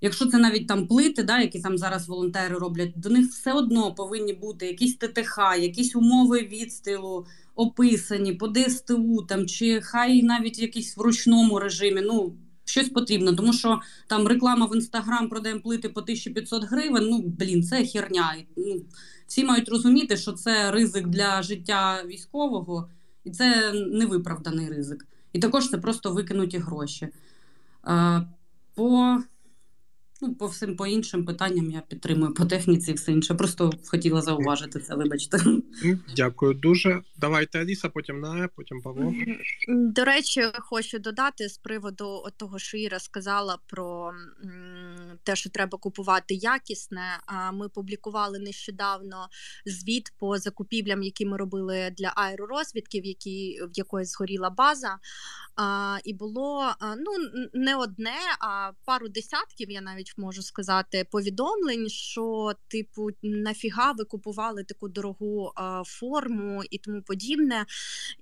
якщо це навіть там плити, да, які там зараз волонтери роблять, до них все одно повинні бути якісь ТТХ, якісь умови відстилу описані по ДСТУ, там, чи хай навіть якісь в ручному режимі. ну, щось потрібно, тому що там реклама в інстаграм продаємо плити по 1500 гривень. Ну блін, це херня. Ну, Всі мають розуміти, що це ризик для життя військового, і це невиправданий ризик. І також це просто викинуті гроші. По Ну, по всім по іншим питанням я підтримую по техніці і все інше. Просто хотіла зауважити це, вибачте. Дякую дуже. Давайте Аліса, потім Ная, потім Павло. До речі, хочу додати з приводу того, що Іра сказала про те, що треба купувати якісне. Ми публікували нещодавно звіт по закупівлям, які ми робили для аеророзвідки, в якій в якої згоріла база. І було ну не одне, а пару десятків. Я навіть можу сказати, повідомлень, що, типу, нафіга ви купували таку дорогу форму і тому подібне.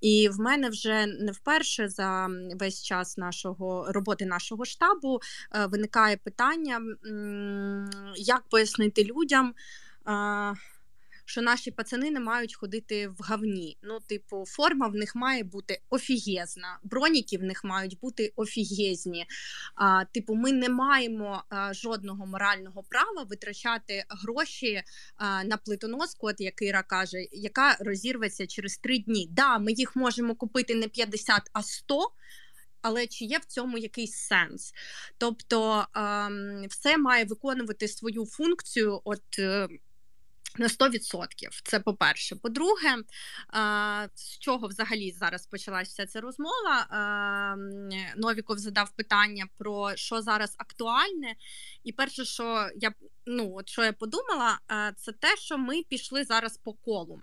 І в мене вже не вперше за весь час нашого роботи нашого штабу а, виникає питання, як пояснити людям. Що наші пацани не мають ходити в гавні. Ну, типу, форма в них має бути офігезна, броніки в них мають бути офігезні. А, Типу, ми не маємо а, жодного морального права витрачати гроші а, на плитоноску, от як Іра каже, яка розірветься через три дні. Да, ми їх можемо купити не 50, а 100, але чи є в цьому якийсь сенс? Тобто все має виконувати свою функцію. от... На 100%. Це по-перше. По-друге, з чого взагалі зараз почалася вся ця розмова? Новіков задав питання про що зараз актуальне. І перше, що я ну, от що я подумала, це те, що ми пішли зараз по колу.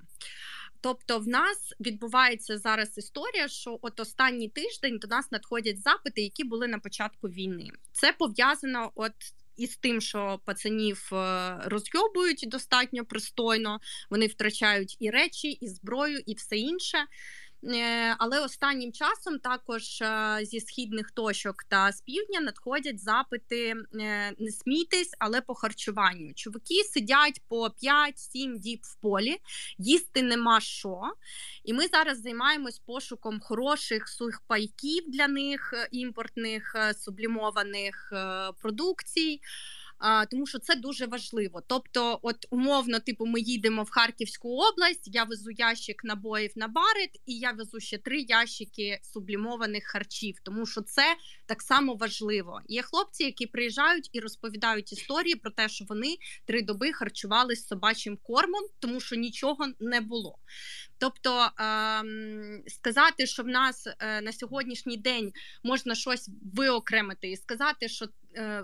Тобто, в нас відбувається зараз історія, що от останній тиждень до нас надходять запити, які були на початку війни. Це пов'язано от із тим, що пацанів е, розйобують достатньо пристойно, вони втрачають і речі, і зброю, і все інше. Е, але останнім часом також е, зі східних точок та з півдня надходять запити не смійтесь, але по харчуванню. Чуваки сидять по 5-7 діб в полі, їсти нема що. І ми зараз займаємось пошуком хороших сухпайків для них, імпортних сублімованих продукцій тому що це дуже важливо. Тобто, от умовно, типу, ми їдемо в Харківську область, я везу ящик набоїв на барит, і я везу ще три ящики сублімованих харчів, тому що це так само важливо. Є хлопці, які приїжджають і розповідають історії про те, що вони три доби харчувалися собачим кормом, тому що нічого не було. Тобто ем, сказати, що в нас е, на сьогоднішній день можна щось виокремити і сказати, що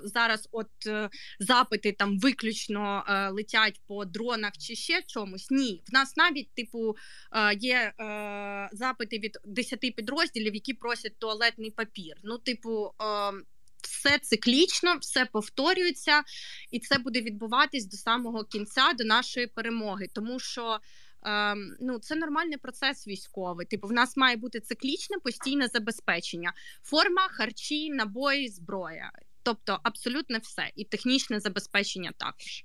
зараз от е, запити там виключно летять по дронах чи ще чомусь. Ні, в нас навіть типу є запити від 10 підрозділів, які просять туалетний папір. Ну, типу. Ем, все циклічно, все повторюється, і це буде відбуватись до самого кінця, до нашої перемоги, тому що Ем, ну це нормальний процес військовий. Типу, в нас має бути циклічне постійне забезпечення, форма, харчі, набої, зброя. Тобто абсолютно все, і технічне забезпечення також.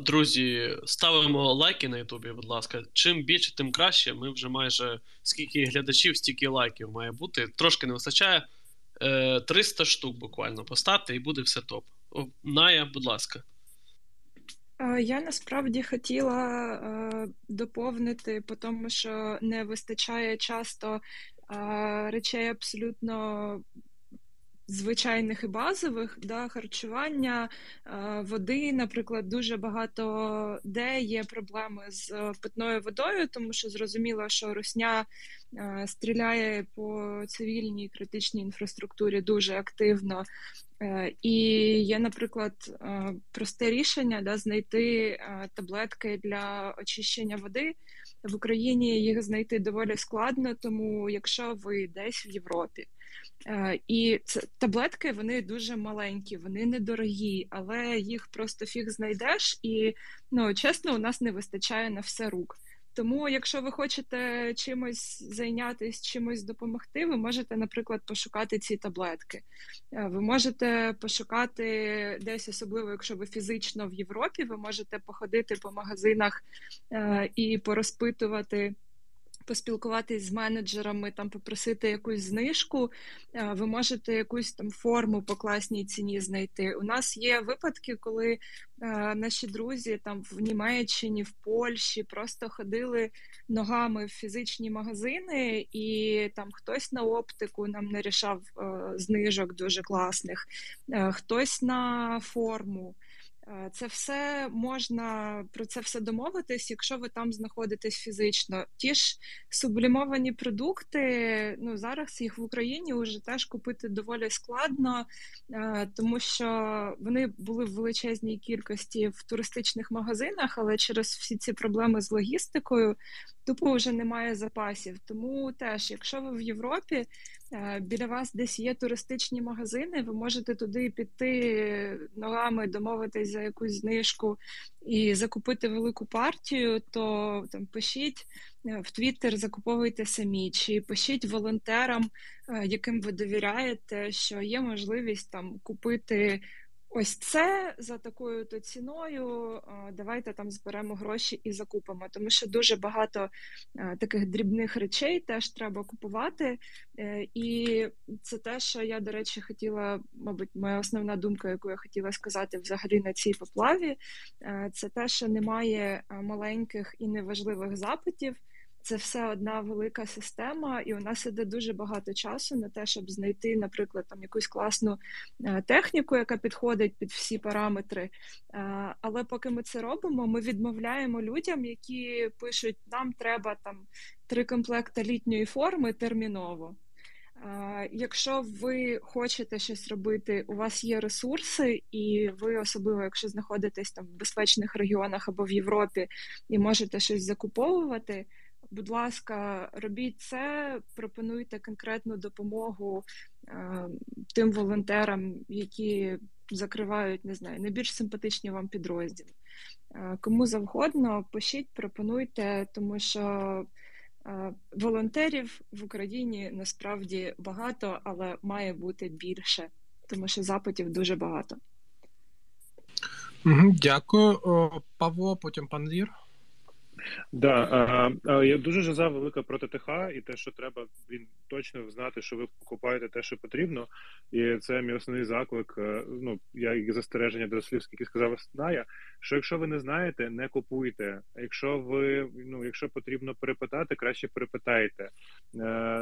Друзі, ставимо лайки на Ютубі, будь ласка. Чим більше, тим краще. Ми вже майже скільки глядачів, стільки лайків має бути. Трошки не вистачає 300 е, штук буквально поставте, і буде все топ. Ная, будь ласка. Я насправді хотіла е, доповнити, тому що не вистачає часто е, речей абсолютно звичайних і базових да, харчування, е, води, наприклад, дуже багато де є проблеми з питною водою, тому що зрозуміло, що русня стріляє по цивільній критичній інфраструктурі дуже активно. Е, і є, наприклад, е, просте рішення да, знайти е, таблетки для очищення води. В Україні їх знайти доволі складно, тому якщо ви десь в Європі. І це таблетки вони дуже маленькі, вони недорогі, але їх просто фіг знайдеш, і ну чесно, у нас не вистачає на все рук. Тому, якщо ви хочете чимось зайнятися, чимось допомогти, ви можете, наприклад, пошукати ці таблетки. Е, ви можете пошукати десь, особливо, якщо ви фізично в Європі, ви можете походити по магазинах е, і порозпитувати поспілкуватись з менеджерами, там попросити якусь знижку, ви можете якусь там форму по класній ціні знайти. У нас є випадки, коли наші друзі там в Німеччині, в Польщі просто ходили ногами в фізичні магазини, і там хтось на оптику нам нарішав знижок дуже класних, хтось на форму. Е, це все можна про це все домовитись, якщо ви там знаходитесь фізично. Ті ж сублімовані продукти, ну зараз їх в Україні вже теж купити доволі складно, е, тому що вони були в величезній кількості в туристичних магазинах, але через всі ці проблеми з логістикою тупо вже немає запасів. Тому теж, якщо ви в Європі, е, біля вас десь є туристичні магазини, ви можете туди піти ногами, домовитись за якусь знижку і закупити велику партію, то там пишіть е, в Твіттер, закуповуйте самі, чи пишіть волонтерам, е, яким ви довіряєте, що є можливість там купити Ось це за такою то ціною. Давайте там зберемо гроші і закупимо, тому що дуже багато таких дрібних речей теж треба купувати. Е, і це те, що я, до речі, хотіла, мабуть, моя основна думка, яку я хотіла сказати взагалі на цій поплаві, е, це те, що немає маленьких і неважливих запитів. Це все одна велика система, і у нас іде дуже багато часу на те, щоб знайти, наприклад, там якусь класну е, техніку, яка підходить під всі параметри. Е, але поки ми це робимо, ми відмовляємо людям, які пишуть: нам треба там три комплекти літньої форми терміново. Якщо ви хочете щось робити, у вас є ресурси, і ви особливо, якщо знаходитесь там в безпечних регіонах або в Європі і можете щось закуповувати. Будь ласка, робіть це, пропонуйте конкретну допомогу е, тим волонтерам, які закривають, не знаю, найбільш симпатичні вам підрозділи. Е, кому завгодно, пишіть, пропонуйте, тому що Волонтерів в Україні насправді багато, але має бути більше, тому що запитів дуже багато. Дякую, Павло. Потім пан Лір. Да, я дуже жаза велика проти ТХ і те, що треба він точно знати, що ви покупаєте те, що потрібно, і це мій основний заклик. Е, ну я і застереження до слів, скільки сказав Ная, що якщо ви не знаєте, не купуйте. Якщо ви ну, якщо потрібно перепитати, краще перепитайте. Е,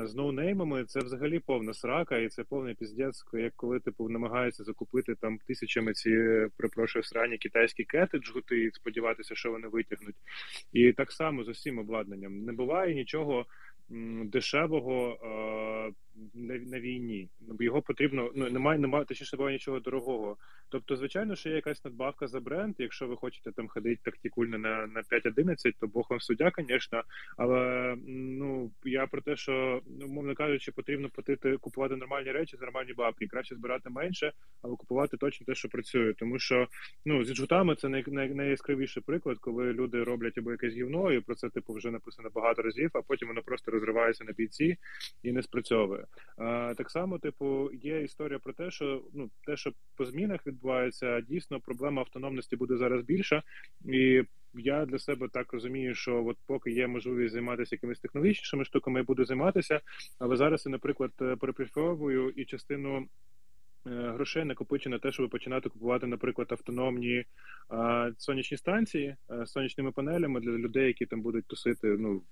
з ноунеймами це взагалі повна срака, і це повний піздець, як коли типу намагаються закупити там тисячами ці припрошую срані китайські кети джгути і сподіватися, що вони витягнуть. І так само з усім обладнанням не буває нічого дешевого на, на війні. Ну, його потрібно ну немає, немає точніше немає нічого дорогого. Тобто, звичайно, що є якась надбавка за бренд. Якщо ви хочете там ходити тактикульно на на 5.11, то Бог вам суддя, звісно. Але ну я про те, що ну, мовно кажучи, потрібно платити купувати нормальні речі за нормальні бабки. Краще збирати менше, але купувати точно те, що працює. Тому що ну з джутами це най, най, найяскравіший приклад, коли люди роблять або якесь гівно, і про це типу вже написано багато разів, а потім воно просто розривається на бійці і не спрацьовує. А, Так само, типу, є історія про те, що ну те, що по змінах відбувається, дійсно проблема автономності буде зараз більша, і я для себе так розумію, що от поки є можливість займатися якимись технологічними штуками, я буду займатися. Але зараз я, наприклад, перепрацьовую і частину Е, грошей накопичено те, щоб починати купувати, наприклад, автономні сонячні станції з сонячними панелями для людей, які там будуть тусити ну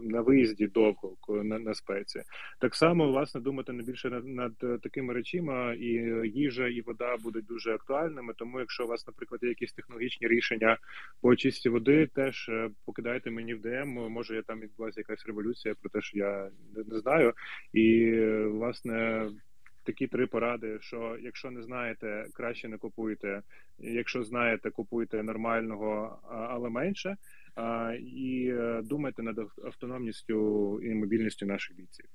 на виїзді довго на, на спеці. Так само власне думати не більше над, над такими речима, і їжа, і вода будуть дуже актуальними. Тому, якщо у вас, наприклад, є якісь технологічні рішення по очисті води, теж е, покидайте мені в ДМ. Може, я там відбулася якась революція про те, що я не, знаю, і е, власне такі три поради: що якщо не знаєте, краще не купуйте. Якщо знаєте, купуйте нормального, але менше. І е, думайте над автономністю і мобільністю наших бійців.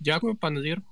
Дякую, пане Лір.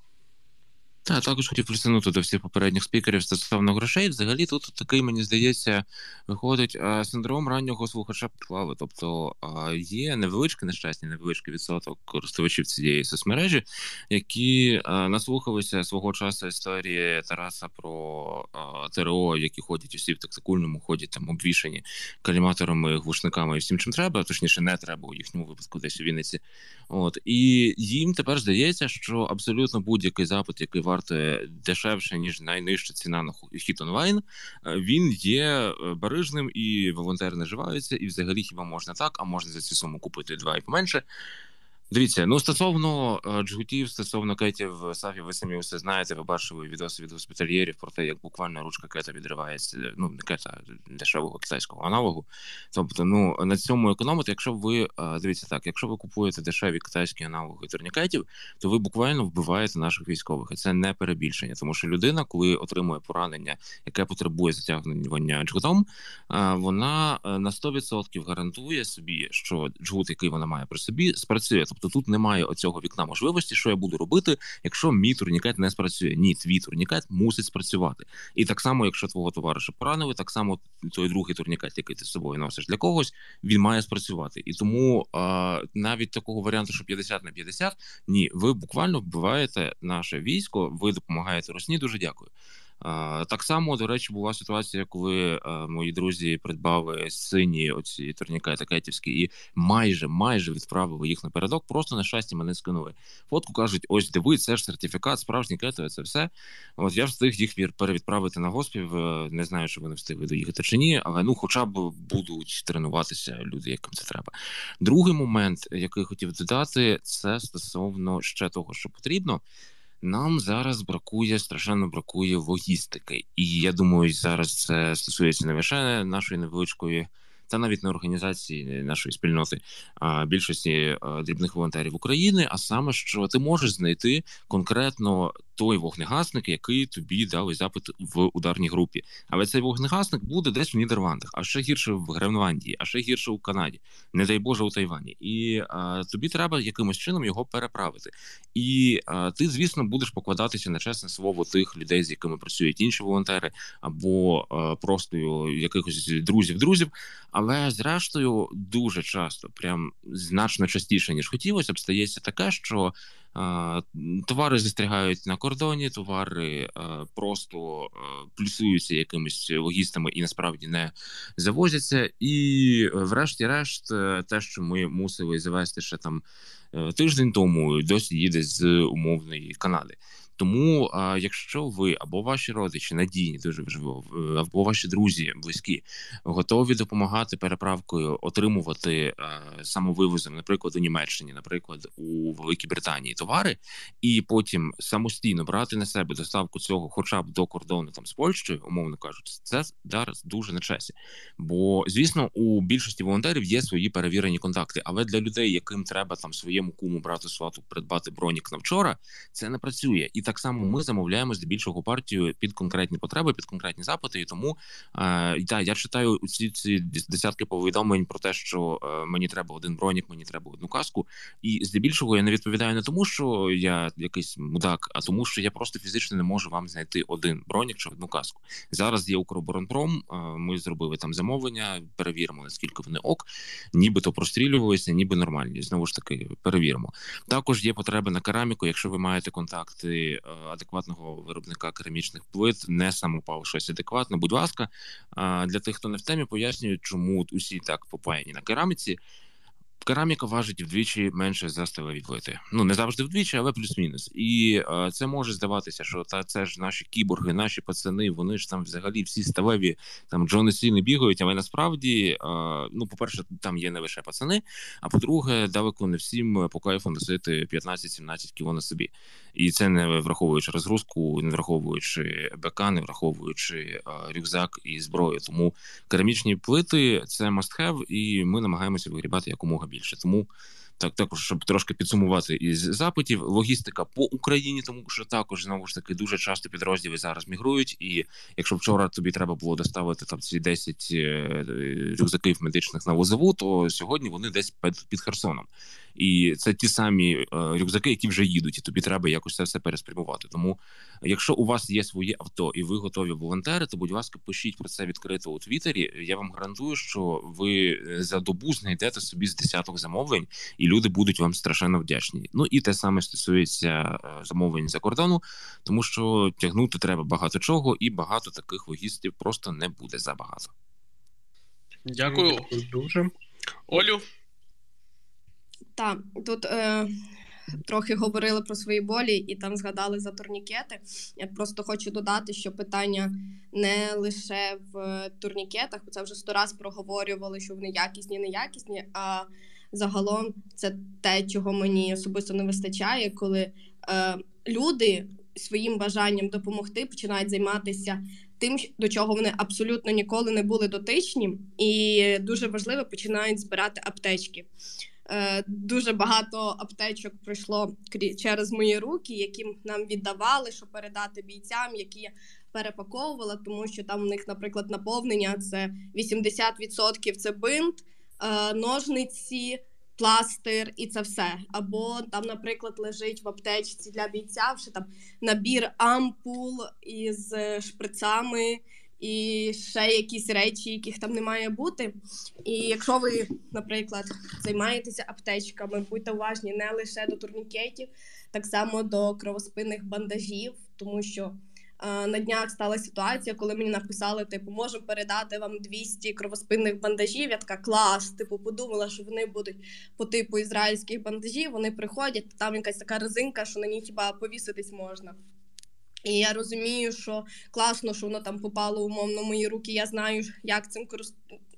Так, також хотів присунути до всіх попередніх спікерів стосовно грошей. Взагалі, тут такий, мені здається, виходить синдром раннього слухача плави. Тобто є невеличкий нещасний, невеличкий відсоток користувачів цієї соцмережі, які наслухалися свого часу історії Тараса про ТРО, які ходять усі в тактикульному ході, там обвішані каліматорами, глушниками і всім чим треба, точніше, не треба у їхньому випадку, десь у Вінниці. От і їм тепер здається, що абсолютно будь-який запит, який вартує дешевше ніж найнижча ціна на хіт онлайн, е, він є е, барижним і волонтери наживаються, і взагалі хіба можна так, а можна за цю суму купити два і поменше. Дивіться, ну стосовно е, джгутів, стосовно кетів Сафі, ви самі все знаєте, ви бачили відоси від госпітальєрів про те, як буквально ручка кета відривається, ну не кета дешевого китайського аналогу. Тобто, ну на цьому економити, якщо ви е, дивіться так, якщо ви купуєте дешеві китайські аналоги турнікетів, то ви буквально вбиваєте наших військових, і це не перебільшення, тому що людина, коли отримує поранення, яке потребує затягнення джгутом, е, вона на 100% гарантує собі, що джгут, який вона має при собі, спрацює. Тобто тут немає оцього вікна можливості, що я буду робити, якщо мій турнікет не спрацює. Ні, твій турнікет мусить спрацювати. І так само, якщо твого товариша поранили, так само той другий турнікет, який ти з собою носиш для когось, він має спрацювати. І тому а, навіть такого варіанту, що 50 на 50, ні, ви буквально вбиваєте наше військо, ви допомагаєте Росні. Дуже дякую. Так само, до речі, була ситуація, коли мої друзі придбали сині оці турнікети кетівські і майже майже відправили їх напередок. Просто на щастя мене скинули. Фотку кажуть: ось диви, це ж сертифікат, справжні кетові, це все. От я встиг їх перевідправити на госпів. Е, не знаю, що вони встигли доїхати чи ні, але ну, хоча б будуть тренуватися люди, яким це треба. Другий момент, який хотів додати, це стосовно ще того, що потрібно. Нам зараз бракує страшенно бракує логістики, і я думаю, зараз це стосується не лише нашої невеличкої та навіть не організації нашої спільноти, а більшості дрібних волонтерів України. А саме що ти можеш знайти конкретно той вогнегасник, який тобі дали запит в ударній групі. Але цей вогнегасник буде десь в Нідерландах, а ще гірше в Гренландії, а ще гірше у Канаді, не дай Боже у Тайвані. І а, тобі треба якимось чином його переправити. І а, ти, звісно, будеш покладатися на чесне слово тих людей, з якими працюють інші волонтери, або а, просто якихось друзів друзів. Але зрештою, дуже часто, прям значно частіше ніж хотілося б, стається таке, що Товари застрягають на кордоні, товари просто плюсуються якимись логістами і насправді не завозяться. І, врешті-решт, е, те, що ми мусили завести ще там е, тиждень тому, досі їде з умовної Канади. Тому, а, якщо ви або ваші родичі надійні, дуже важливо, або ваші друзі близькі готові допомагати переправкою, отримувати а, самовивозом, наприклад, у Німеччині, наприклад, у Великій Британії товари, і потім самостійно брати на себе доставку цього, хоча б до кордону там з Польщею, умовно кажучи, це зараз дуже на часі. Бо, звісно, у більшості волонтерів є свої перевірені контакти, але для людей, яким треба там своєму куму брату свату придбати бронік на вчора, це не працює і так само ми замовляємо здебільшого партію під конкретні потреби, під конкретні запити. І тому е, та, я читаю ці ці десятки повідомлень про те, що е, мені треба один бронік, мені треба одну каску. І здебільшого я не відповідаю не тому, що я якийсь мудак, а тому, що я просто фізично не можу вам знайти один бронік чи одну каску. Зараз є Укроборонпром. Е, ми зробили там замовлення, перевіримо наскільки вони ок, нібито прострілювалися, ніби нормальні. Знову ж таки, перевіримо. Також є потреба на кераміку. Якщо ви маєте контакти Е, адекватного виробника керамічних плит, не самопал щось адекватне. Будь ласка, для тих, хто не в темі, пояснюю, чому усі так попаяні на кераміці. Кераміка важить вдвічі менше за сталеві плити. Ну не завжди вдвічі, але плюс-мінус. І е, це може здаватися, що та це ж наші кіборги, наші пацани, вони ж там взагалі всі сталеві там Джони Сіни бігають. Але насправді, е, ну, по-перше, там є не лише пацани. А по-друге, далеко не всім по кайфу носити 15-17 кіло на собі. І це не враховуючи розгрузку, не враховуючи БК, не враховуючи рюкзак і зброю. Тому керамічні плити це must have, і ми намагаємося вигрібати якомога більше. Тому так, також щоб трошки підсумувати із запитів, логістика по Україні, тому що також знову ж таки дуже часто підрозділи зараз мігрують. І якщо вчора тобі треба було доставити там ці 10 е, рюкзаків медичних на Лозову, то сьогодні вони десь під, під Херсоном. І це ті самі е, рюкзаки, які вже їдуть, і тобі треба якось це все переспрямувати. Тому, якщо у вас є своє авто і ви готові волонтери, то будь ласка, пишіть про це відкрито у Твіттері. Я вам гарантую, що ви е, за добу знайдете собі з десяток замовлень, і люди будуть вам страшенно вдячні. Ну і те саме стосується е, замовлень за кордону, тому що тягнути треба багато чого, і багато таких логістів просто не буде забагато. Дякую дуже, Олю. Так, тут е, трохи говорили про свої болі і там згадали за турнікети. Я просто хочу додати, що питання не лише в турнікетах, бо це вже сто раз проговорювали, що вони якісні, неякісні. А загалом це те, чого мені особисто не вистачає, коли е, люди своїм бажанням допомогти починають займатися. Тим, до чого вони абсолютно ніколи не були дотичні, і дуже важливо починають збирати аптечки. Е, дуже багато аптечок пройшло через мої руки, які нам віддавали, щоб передати бійцям, які перепаковувала, тому що там у них, наприклад, наповнення це 80% це бинт, е, ножниці. Пластир і це все. Або там, наприклад, лежить в аптечці для бійця вже там набір ампул із шприцами і ще якісь речі, яких там не має бути. І якщо ви, наприклад, займаєтеся аптечками, будьте уважні не лише до турнікетів, так само до кровоспинних бандажів, тому що на днях стала ситуація, коли мені написали, типу, можемо передати вам 200 кровоспинних бандажів. Я така клас, типу, подумала, що вони будуть по типу ізраїльських бандажів. Вони приходять, там якась така резинка, що на ній хіба повіситись можна. І я розумію, що класно, що воно там попало умовно в мої руки. Я знаю, як цим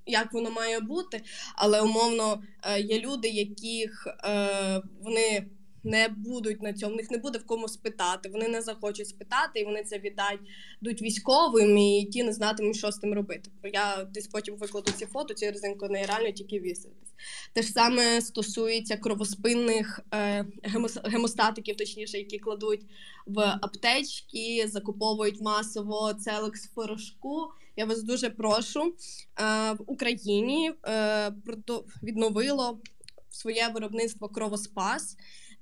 як воно має бути, але умовно е, є люди, яких е, вони не будуть на цьому, них не буде в кому спитати. Вони не захочуть спитати, і вони це віддадуть військовим, і ті не знатимуть, що з тим робити. Я десь потім викладу ці фото, ці резинку нереально тільки віситись. Те ж саме стосується кровоспинних е, гемостатиків, точніше, які кладуть в аптечки, закуповують масово целекс в порошку. Я вас дуже прошу е, в Україні е, відновило своє виробництво кровоспас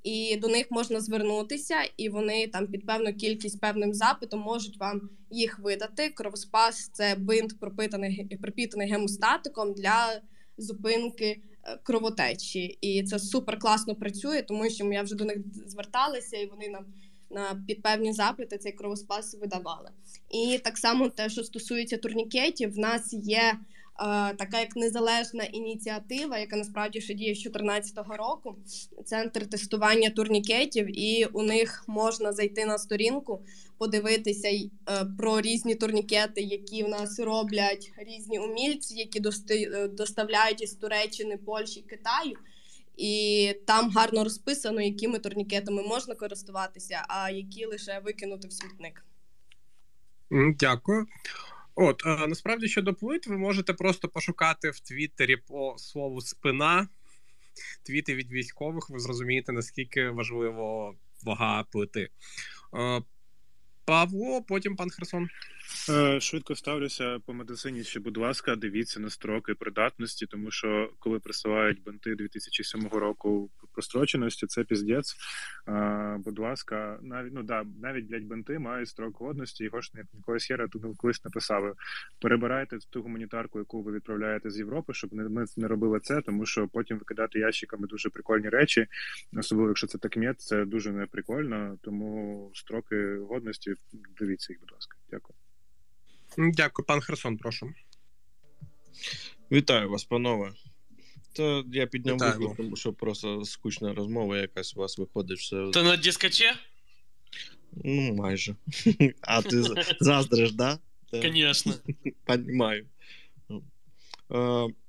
і до них можна звернутися, і вони там під певну кількість певним запитом можуть вам їх видати. Кровоспас це бинт пропитаний пропітаний гемостатиком для зупинки е, кровотечі, і це супер класно працює, тому що я вже до них зверталася, і вони нам. На під певні запити цей кровоспас видавали, і так само те, що стосується турнікетів, в нас є така як незалежна ініціатива, яка насправді ще діє з 2014 року. Центр тестування турнікетів, і у них можна зайти на сторінку, подивитися е, про різні турнікети, які в нас роблять різні умільці, які е, доставляють із Туреччини, Польщі, Китаю. І там гарно розписано, якими турнікетами можна користуватися, а які лише викинути в смітник. Дякую. От е, насправді щодо плит, ви можете просто пошукати в Твіттері по слову спина твіти від військових. Ви зрозумієте, наскільки важливо вага плити. Е, Павло, потім пан Херсон. Е, швидко ставлюся по медицині. Ще, будь ласка, дивіться на строки придатності, тому що коли присилають бинти 2007 року простроченості, це піздець. Будь ласка, навіть ну да, навіть блядь, бинти мають строк годності, його ж не якогось єра тут колись написали. Перебирайте ту гуманітарку, яку ви відправляєте з Європи, щоб не ми не робили це, тому що потім викидати ящиками дуже прикольні речі, особливо якщо це такмет, це дуже неприкольно. Тому строки годності дивіться їх, будь ласка, дякую. Дякую, пан Херсон, прошу. Вітаю вас, панове. То я підняв руку, тому що просто скучна розмова якась у вас виходить. все. То на дискочі? Ну, майже. А ти заздриш, да? Звісно. Понімаю.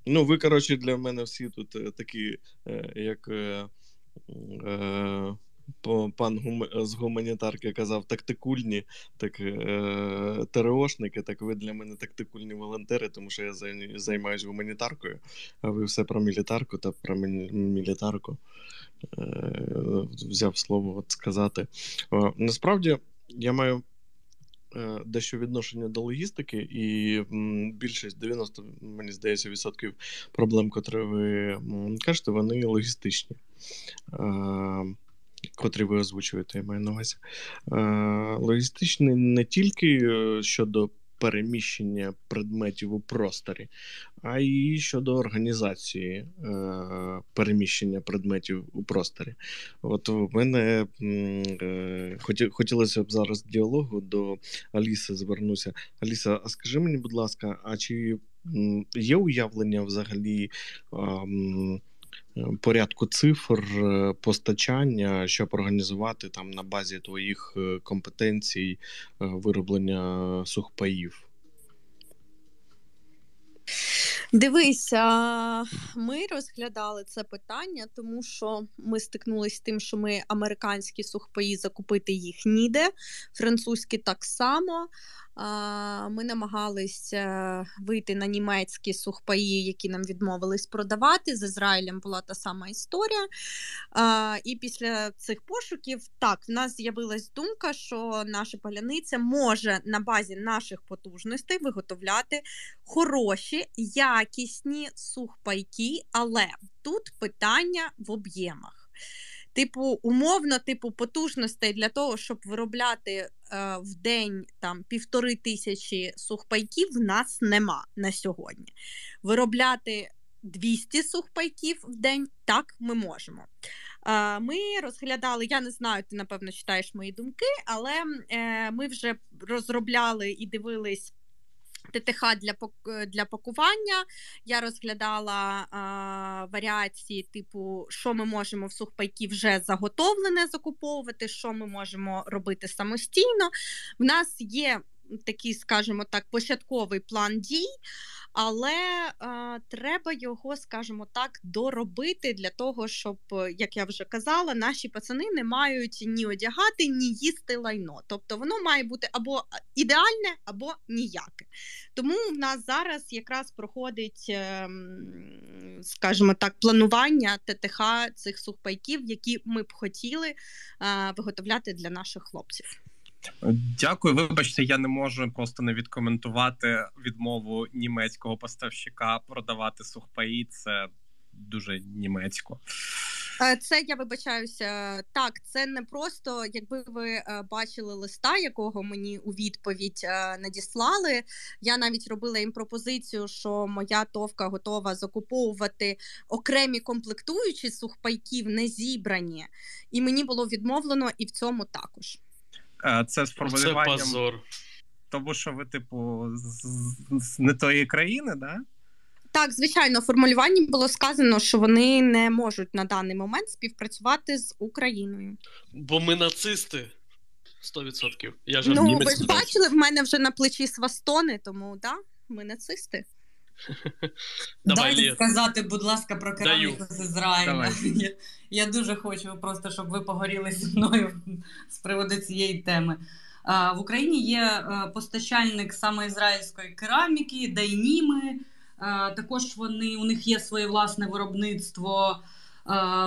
Ну, ви, коротше, для мене всі тут е, такі, е, як. Е, пан з гуманітарки казав тактикульні, так е, ТРОшники, так ви для мене тактикульні волонтери, тому що я займаюся гуманітаркою, а ви все про мілітарку та про мілітарку. Е, взяв слово от сказати. О, насправді я маю. Е, дещо відношення до логістики, і більшість 90, мені здається, відсотків проблем, котрі ви кажете, вони логістичні. Котрі ви озвучуєте, я маю на увазі. Е, логістичний не тільки е, щодо переміщення предметів у просторі, а й щодо організації е, переміщення предметів у просторі. От у мене хотілося б зараз діалогу до Аліси звернуся. Аліса, а скажи мені, будь ласка, а чи є уявлення взагалі? Порядку цифр е, постачання, щоб організувати там на базі твоїх е, компетенцій е, вироблення сухпаїв? Дивися, ми розглядали це питання, тому що ми стикнулися з тим, що ми американські сухпаї закупити їх ніде, французькі так само. Ми намагалися вийти на німецькі сухпаї, які нам відмовились продавати. З Ізраїлем була та сама історія. І після цих пошуків так в нас з'явилась думка, що наша паляниця може на базі наших потужностей виготовляти хороші, якісні сухпайки, але тут питання в об'ємах. Типу, умовно, типу, потужностей для того, щоб виробляти е, в день там півтори тисячі сухпайків, в нас нема на сьогодні. Виробляти 200 сухпайків в день так ми можемо. Ми розглядали, я не знаю, ти напевно читаєш мої думки, але ми вже розробляли і дивились. ТТХ для для пакування. Я розглядала а, варіації, типу, що ми можемо в сухпайки вже заготовлене закуповувати, що ми можемо робити самостійно. В нас є такий, скажімо так, початковий план дій, але е, треба його, скажімо так, доробити для того, щоб, як я вже казала, наші пацани не мають ні одягати, ні їсти лайно. Тобто воно має бути або ідеальне, або ніяке. Тому в нас зараз якраз проходить, е, скажімо так, планування ТТХ цих сухпайків, які ми б хотіли е, виготовляти для наших хлопців. Дякую. Вибачте, я не можу просто не відкоментувати відмову німецького поставщика продавати сухпаї. Це дуже німецько. Е, це я вибачаюся. Так, це не просто, якби ви е, бачили листа, якого мені у відповідь е, надіслали. Я навіть робила їм пропозицію, що моя товка готова закуповувати окремі комплектуючі сухпайків, не зібрані, і мені було відмовлено і в цьому також. Е, це з формулюванням. Це позор. Тому що ви, типу, з, з не тої країни, да? Так, звичайно, в формулюванні було сказано, що вони не можуть на даний момент співпрацювати з Україною. Бо ми нацисти 100%. Я ж Ну, ви ж бачили, в мене вже на плечі свастони, тому да, ми нацисти. Давай, Дайте сказати, будь ласка, про кераміку з Ізраїля. Я, я дуже хочу просто, щоб ви погоріли зі мною з приводу цієї теми. А, В Україні є е, постачальник саме ізраїльської кераміки, дайніми. А, також вони у них є своє власне виробництво.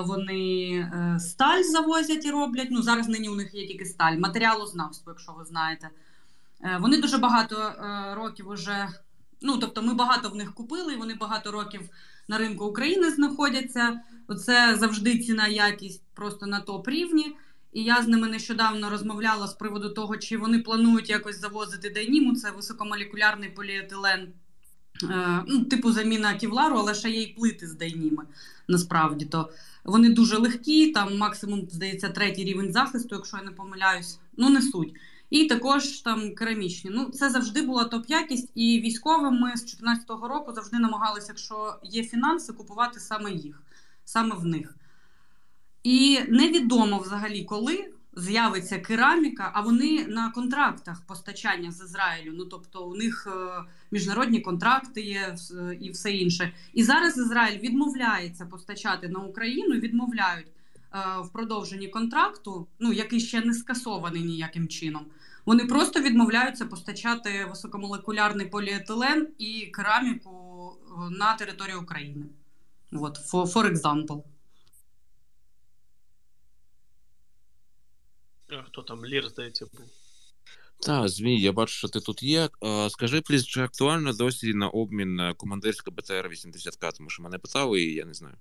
Вони е, сталь завозять і роблять. Ну зараз нині у них є тільки сталь, матеріалознавство, якщо ви знаєте. Е, вони дуже багато років уже Ну тобто, ми багато в них купили, вони багато років на ринку України знаходяться. Оце завжди ціна якість просто на топ рівні. І я з ними нещодавно розмовляла з приводу того, чи вони планують якось завозити деніму. Це високомолекулярний поліетилен, е, ну, типу заміна ківлару, але ще є й плити з дейніми. Насправді то вони дуже легкі, там максимум, здається, третій рівень захисту, якщо я не помиляюсь, ну не суть і також там керамічні. Ну, це завжди була топ-якість, і військовим ми з 2014 року завжди намагалися, якщо є фінанси, купувати саме їх, саме в них. І невідомо взагалі, коли з'явиться кераміка, а вони на контрактах постачання з Ізраїлю. Ну тобто у них е, міжнародні контракти є і все інше. І зараз Ізраїль відмовляється постачати на Україну, відмовляють. Е, в продовженні контракту, ну який ще не скасований ніяким чином, вони просто відмовляються постачати високомолекулярний поліетилен і кераміку е, на територію України. От, for, for example. А хто там Лір, здається, був? Так, Змій, я бачу, що ти тут є. Скажи, пліз, чи актуально досі на обмін командирська БТР-80К, тому що мене питали, і я не знаю.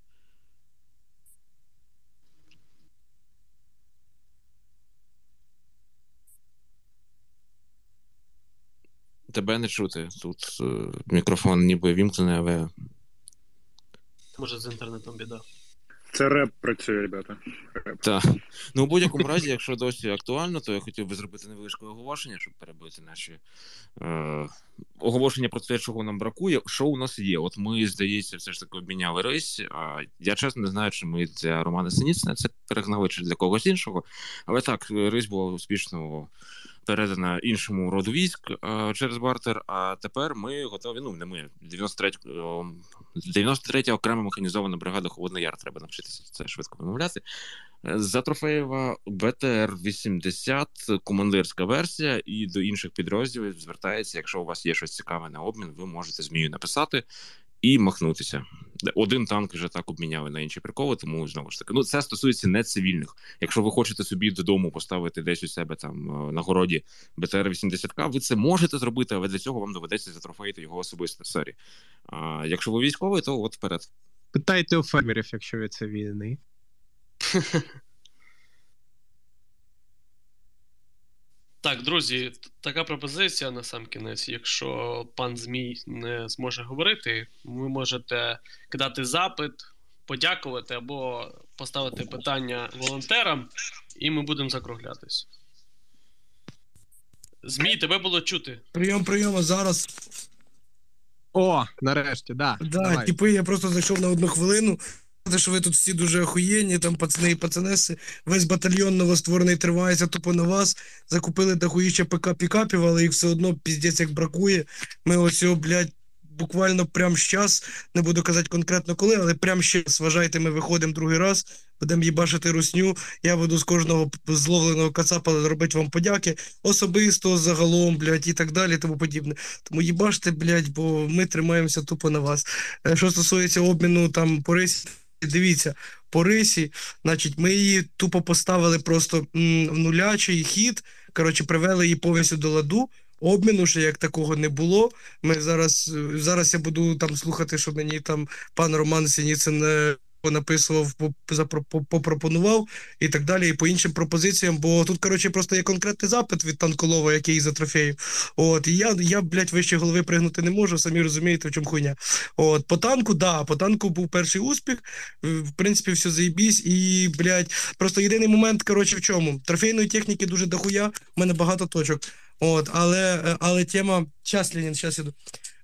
Тебе не чути. Тут е, мікрофон ніби вімкнений, але. Може, з інтернетом біда. Це реп працює, ребята. Так. Ну, у будь-якому разі, якщо досі актуально, то я хотів би зробити невеличке оголошення, щоб перебити наші е, оголошення про те, чого нам бракує. Що у нас є? От ми, здається, все ж таки обміняли рейс. А я чесно не знаю, чи ми для Романа Синіцина це перегнали чи для когось іншого. Але так, рейс був успішно передана іншому роду військ через бартер. А тепер ми готові. Ну не ми 93 93 окрема механізована бригада Холодний Яр. Треба навчитися це швидко вимовляти. За трофеєва БТР 80 командирська версія, і до інших підрозділів звертається. Якщо у вас є щось цікаве на обмін, ви можете змію написати і махнутися. Один танк вже так обміняли на інші приколи, тому знову ж таки, ну це стосується не цивільних. Якщо ви хочете собі додому поставити десь у себе там е, на городі БТР-80К, ви це можете зробити, але для цього вам доведеться затрофеїти його особисто сері. А якщо ви військовий, то от вперед. Питайте у фермерів, якщо ви цивільний. Так, друзі, така пропозиція на сам кінець. Якщо пан Змій не зможе говорити, ви можете кидати запит подякувати або поставити питання волонтерам, і ми будемо закруглятись. Змій, тебе було чути. Прийом, прийом, а зараз. О, нарешті, да. Да, давай. типи, я просто зайшов на одну хвилину. Що ви тут всі дуже охуєнні, там пацани і пацанеси, весь батальйон новостворений тривається тупо на вас. Закупили дохуїще ПК пікапів, але їх все одно піздець як бракує. Ми ось блядь, буквально прямо зараз, не буду казати конкретно коли, але прямо зараз, вважайте, ми виходимо другий раз, будемо їбашити русню. Я буду з кожного зловленого кацапа робити вам подяки особисто, загалом, блядь, і так далі, тому подібне. Тому їбаште, блядь, бо ми тримаємося тупо на вас. Е, Що стосується обміну там по рисі, дивіться, по рисі, значить, ми її тупо поставили просто в нулячий хід. Коротше, привели її повністю до ладу. Обміну ще як такого не було. Ми зараз зараз я буду там слухати, що мені там пан Роман Сініцин е, написував, по- попропонував і так далі, і по іншим пропозиціям. Бо тут, коротше, просто є конкретний запит від танколова, який за трофеїв. От, і я, я, блядь, вище голови пригнути не можу, самі розумієте, в чому хуйня. От, по танку, да, по танку був перший успіх. В принципі, все заєбісь. І, блядь, просто єдиний момент, коротше, в чому? Трофейної техніки дуже дохуя, в мене багато точок. От, але, е, але тема. Щас, Ленін, щас іду.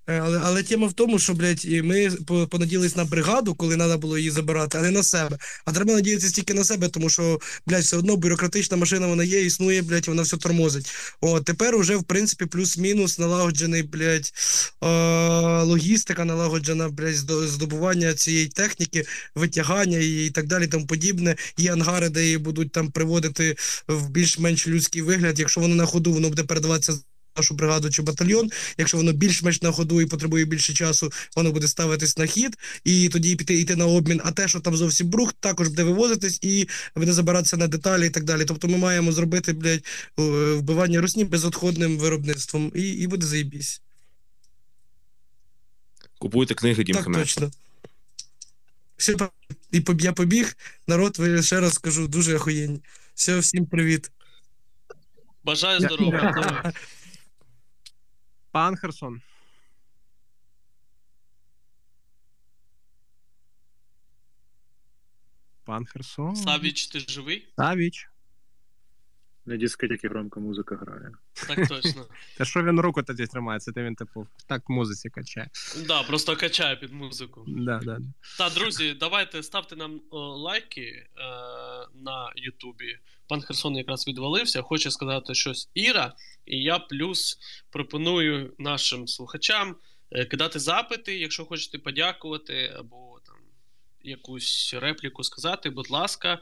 Е, Але, але тема в тому, що, блядь, ми по- понадіялись на бригаду, коли треба було її забирати, а не на себе. А треба надіятися тільки на себе, тому що, блядь, все одно бюрократична машина вона є, існує, блядь, вона все тормозить. От, тепер уже, в принципі, плюс-мінус налагоджений, блядь, е, логістика, налагоджена, блядь, здо- здобування цієї техніки, витягання і так далі, тому подібне. Є ангари, де її будуть там приводити в більш-менш людський вигляд. Якщо воно на ходу, воно буде передаватися нашу бригаду чи батальйон. Якщо воно більш-менш на ходу і потребує більше часу, воно буде ставитись на хід, і тоді піти йти на обмін. А те, що там зовсім брух, також буде вивозитись і буде забиратися на деталі і так далі. Тобто ми маємо зробити, блядь, вбивання русні безотходним виробництвом, і, і буде заєбісь. Купуйте книги Дім Так точно. Все, і поб- я побіг. Народ, ви ще раз скажу, дуже охуєнні. Все, всім привіт. Бажаю здоров'я. Пан Херсон. Пан Херсон. Савіч, ти живий? Савіч. На дискотеці громко музика грає. Так точно. Та що він руку тоді тримає? Це він, типу, так музиці качає. Да, просто качає під музику. Да, да. Та, друзі, давайте ставте нам о, лайки е, на Ютубі. Пан Херсон якраз відвалився, хоче сказати щось Іра, і я плюс пропоную нашим слухачам е, кидати запити, якщо хочете подякувати або якусь репліку сказати, будь ласка,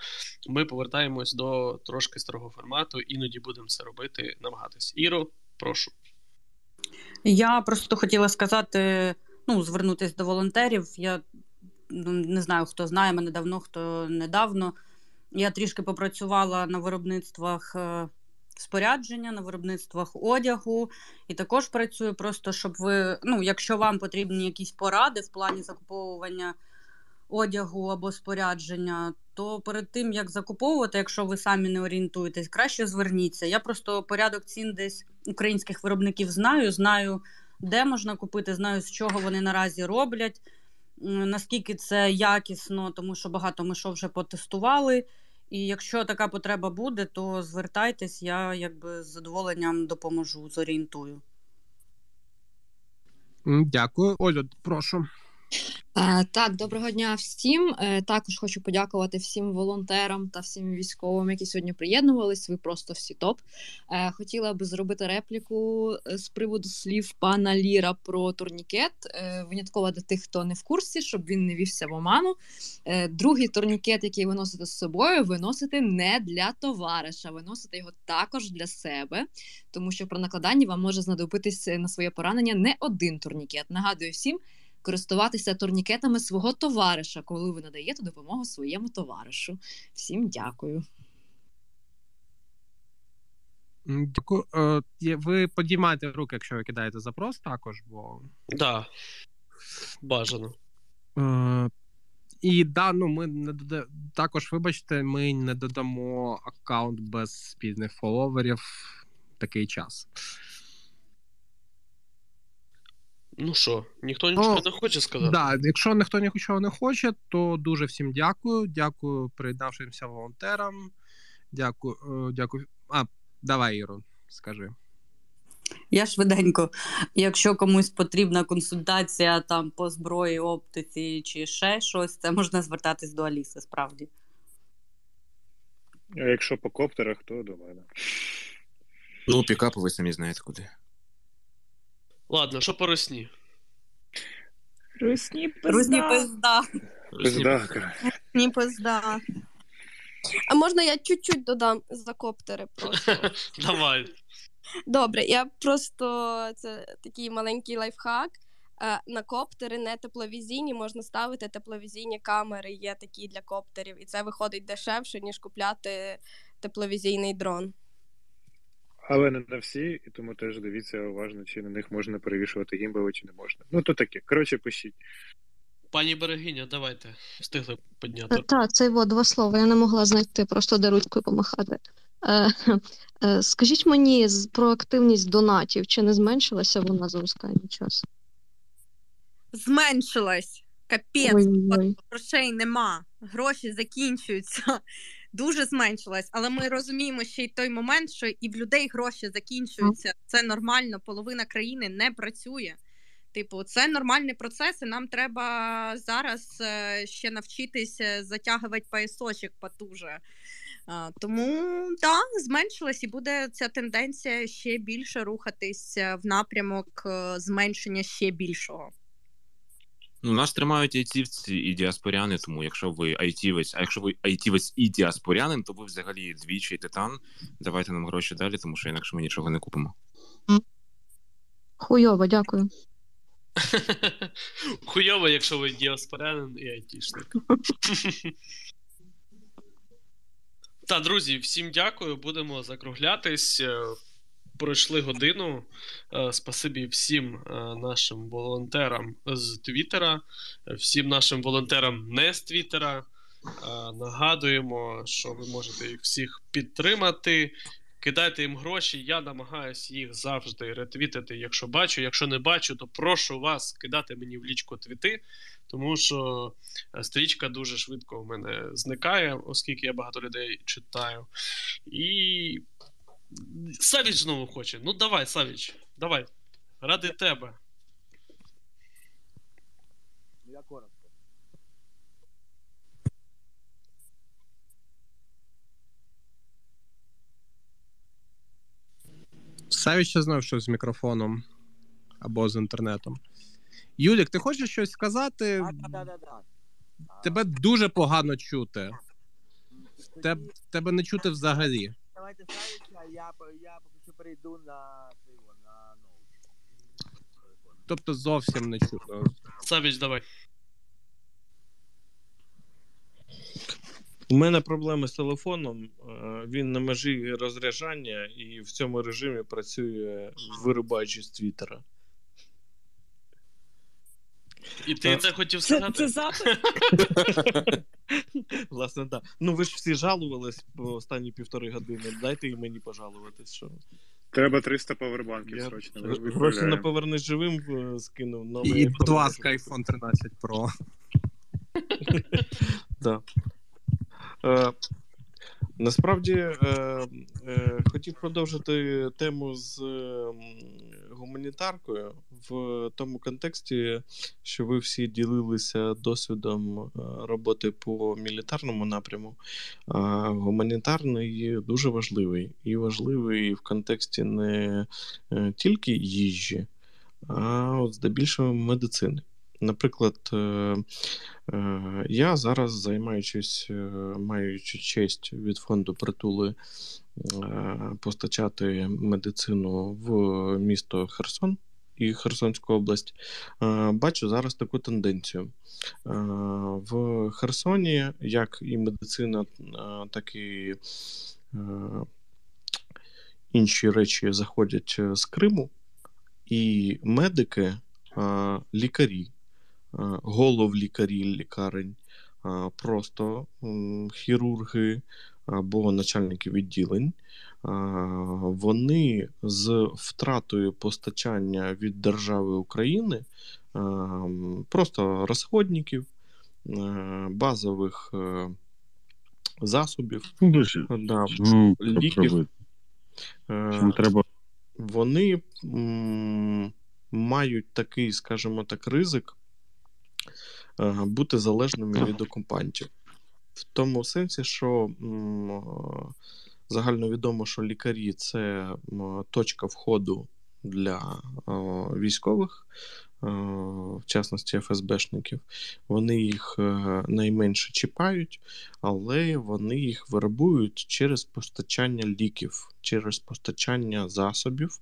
ми повертаємось до трошки старого формату, іноді будемо це робити, намагатись. Іро, прошу. Я просто хотіла сказати, ну, звернутися до волонтерів. Я ну, не знаю, хто знає мене давно, хто недавно. Я трішки попрацювала на виробництвах е, спорядження, на виробництвах одягу, і також працюю просто, щоб ви, ну, якщо вам потрібні якісь поради в плані закуповування одягу або спорядження, то перед тим як закуповувати, якщо ви самі не орієнтуєтесь, краще зверніться. Я просто порядок цін десь українських виробників знаю, знаю, де можна купити, знаю, з чого вони наразі роблять, наскільки це якісно, тому що багато ми що вже потестували. І якщо така потреба буде, то звертайтесь, я якби з задоволенням допоможу, зорієнтую. Дякую. Олю, прошу. Е, Так, доброго дня всім. Е, Також хочу подякувати всім волонтерам та всім військовим, які сьогодні приєднувались. Ви просто всі топ. Е, Хотіла би зробити репліку з приводу слів пана Ліра про турнікет. Винятково для тих, хто не в курсі, щоб він не вівся в оману. Другий турнікет, який ви носите з собою, ви носите не для товариша, ви носите його також для себе, тому що при накладанні вам може знадобитись на своє поранення не один турнікет. Нагадую всім користуватися турнікетами свого товариша, коли ви надаєте допомогу своєму товаришу. Всім дякую. Дякую. Е, Ви підіймаєте руки, якщо ви кидаєте запрос також, бо. Да. Бажано. Е, І да, ну ми не дода... також, вибачте, ми не додамо аккаунт без спільних фоловерів в такий час. Ну що, ніхто нічого не хоче сказати? Да, якщо ніхто нічого не хоче, то дуже всім дякую. Дякую приєднавшимся волонтерам. Дякую. Е, дякую. А, давай, Іро, скажи. Я швиденько, якщо комусь потрібна консультація там по зброї, оптиці чи ще щось, це можна звертатись до Аліси, справді. А якщо по коптерах, то до мене. Ну, пікапи ви самі знаєте куди. Ладно, що по русні? Русні пизда. Русні пизда. Пизда. Ні, пизда. А можна я чуть-чуть додам за коптери просто? Давай. Добре, я просто це такий маленький лайфхак. Е, На коптери не тепловізійні можна ставити тепловізійні камери, є такі для коптерів, і це виходить дешевше, ніж купляти тепловізійний дрон. Але не на всі, і тому теж дивіться уважно, чи на них можна перевішувати гімбали, чи не можна. Ну, то таке. Коротше, пишіть. Пані Берегиня, давайте. Встигли підняти. Так, це во, два слова. Я не могла знайти, просто де ручкою помахати. Е, е, скажіть мені про активність донатів, чи не зменшилася вона за останній час? Зменшилась. Капець, грошей нема, гроші закінчуються. Дуже зменшилась, але ми розуміємо ще й той момент, що і в людей гроші закінчуються. Це нормально, половина країни не працює. Типу, це нормальний процес, і нам треба зараз е, ще навчитися затягувати поясочок потуже. Тому так, зменшилась і буде ця тенденція ще більше рухатись е, в напрямок е, зменшення ще більшого. Ну, нас тримають айтівці і діаспоряни, тому якщо ви айтівець, а якщо ви айтівець і діаспорянин, то ви взагалі двічі титан. Давайте нам гроші далі, тому що інакше ми нічого не купимо. Хуйово, дякую. Хуйово, якщо ви діаспорянин і айтішник. Та, друзі, всім дякую. Будемо закруглятись. Пройшли годину. Е, Спасибі всім е, нашим волонтерам з Твіттера, всім нашим волонтерам не з Твіттера. Е, Нагадуємо, що ви можете їх всіх підтримати. Кидайте їм гроші. Я намагаюся їх завжди ретвітити, якщо бачу. Якщо не бачу, то прошу вас кидати мені в лічку твіти, тому що стрічка дуже швидко в мене зникає, оскільки я багато людей читаю. І Савіч знову хоче. Ну давай, Савіч, давай. Ради тебе. Ну, я коротко. Савіч ще знав щось з мікрофоном або з інтернетом. Юлік, ти хочеш щось сказати? Тебе дуже погано чути. Теб, тебе не чути взагалі. Давайте ставиться, а я, я поки що перейду на пиво, на ноут. Тобто зовсім не чутно. Савіч, давай. У мене проблеми з телефоном. е, Він на межі розряджання і в цьому режимі працює вирубаючи з Твіттера. І ти це хотів сказати? це запит? Власне, так. Ну ви ж всі жалувались по останні півтори години. Дайте і мені пожалуватись, що. Треба 300 павербанків Я срочно. гроші на відправляємо. повернись живим е, скинув. новий І, будь iPhone. ласка, iPhone 13 Pro. Да. Е, насправді е, е, хотів продовжити тему з е, гуманітаркою в тому контексті, що ви всі ділилися досвідом е, роботи по мілітарному напряму. А гуманітарний дуже важливий. І важливий в контексті не е, тільки їжі, а от здебільшого медицини. Наприклад, е, е, я зараз займаючись, е, маючи честь від фонду притули е, постачати медицину в місто Херсон і Херсонську область, е, бачу зараз таку тенденцію. Е, В Херсоні, як і медицина, е, так і інші речі заходять з Криму, і медики, лікарі, е, головлікарі лікарень, просто хірурги або начальники відділень вони з втратою постачання від держави України просто розходників, базових засобів, да, Ну, ліків. попробуй. Е, треба Вони м, мають такий, скажімо так, ризик е, бути залежними від окупантів. В тому сенсі, що м, е, загальновідомо, що лікарі це точка входу для військових, в частності ФСБшників. Вони їх е, найменше чіпають, але вони їх виробують через постачання ліків, через постачання засобів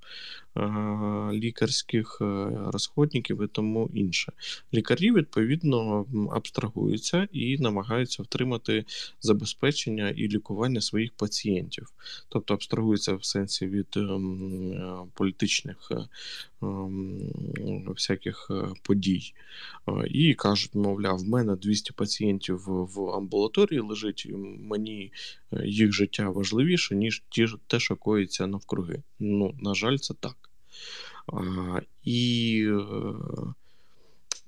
лікарських е, розходників і тому інше. Лікарі, відповідно, абстрагуються і намагаються втримати забезпечення і лікування своїх пацієнтів. Тобто абстрагуються в сенсі від е, політичних е, всяких е, подій. Е, І кажуть, мовляв, в мене 200 пацієнтів в амбулаторії лежить, мені е, їх життя важливіше, ніж ті, те, що коїться навкруги. Ну, на жаль, це так. І е,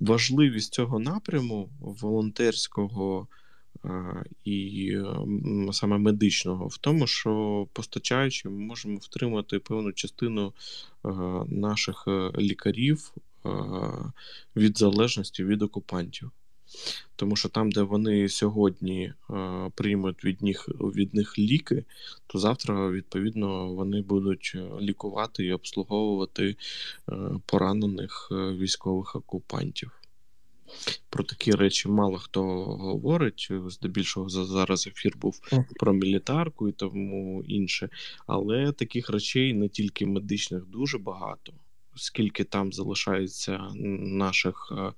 важливість цього напряму волонтерського і е, саме медичного в тому, що постачаючи, ми можемо втримати певну частину е, наших лікарів від залежності від окупантів. Тому що там, де вони сьогодні е, приймуть від них, від них ліки, то завтра, відповідно, вони будуть е, лікувати і обслуговувати е, поранених е, військових окупантів. Про такі речі мало хто говорить. Здебільшого зараз ефір був про мілітарку і тому інше. Але таких речей не тільки медичних дуже багато. Скільки там залишається наших е, е,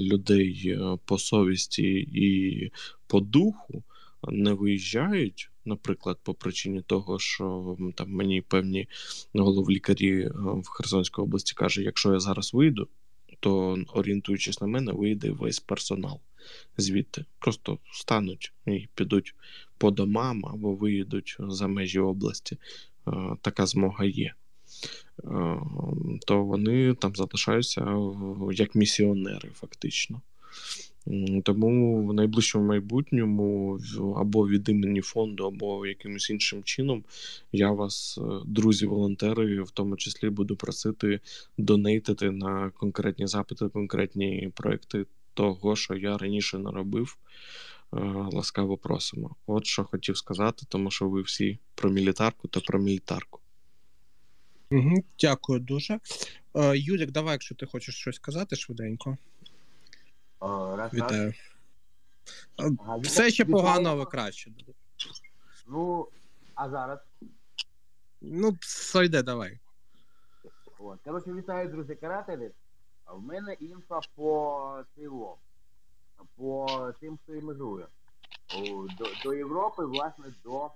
людей е, по совісті і по духу, не виїжджають, наприклад, по причині того, що там мені певні головлікарі в Херсонській області кажуть, якщо я зараз вийду, то орієнтуючись на мене, вийде весь персонал звідти. Просто встануть і підуть по домам або виїдуть за межі області. Така змога є. Е, То вони там залишаються як місіонери, фактично. Тому в найближчому майбутньому або від імені фонду, або якимось іншим чином я вас, е, друзі-волонтери, в тому числі буду просити донейтити на конкретні запити, конкретні проекти того, що я раніше не робив. Е, Ласкаво просимо. От що хотів сказати, тому що ви всі про мілітарку та про мілітарку. Угу, дякую дуже. Е, Юлік, давай, якщо ти хочеш щось сказати швиденько. О, раз, раз. Вітаю. Е, Ага, Все ще погано, але краще. Ну, а зараз? Ну, сойде, давай. От. Коротше, вітаю, друзі карателі. В мене інфа по СИО, по тим, хто іммігрує. О, До, до Європи, власне, до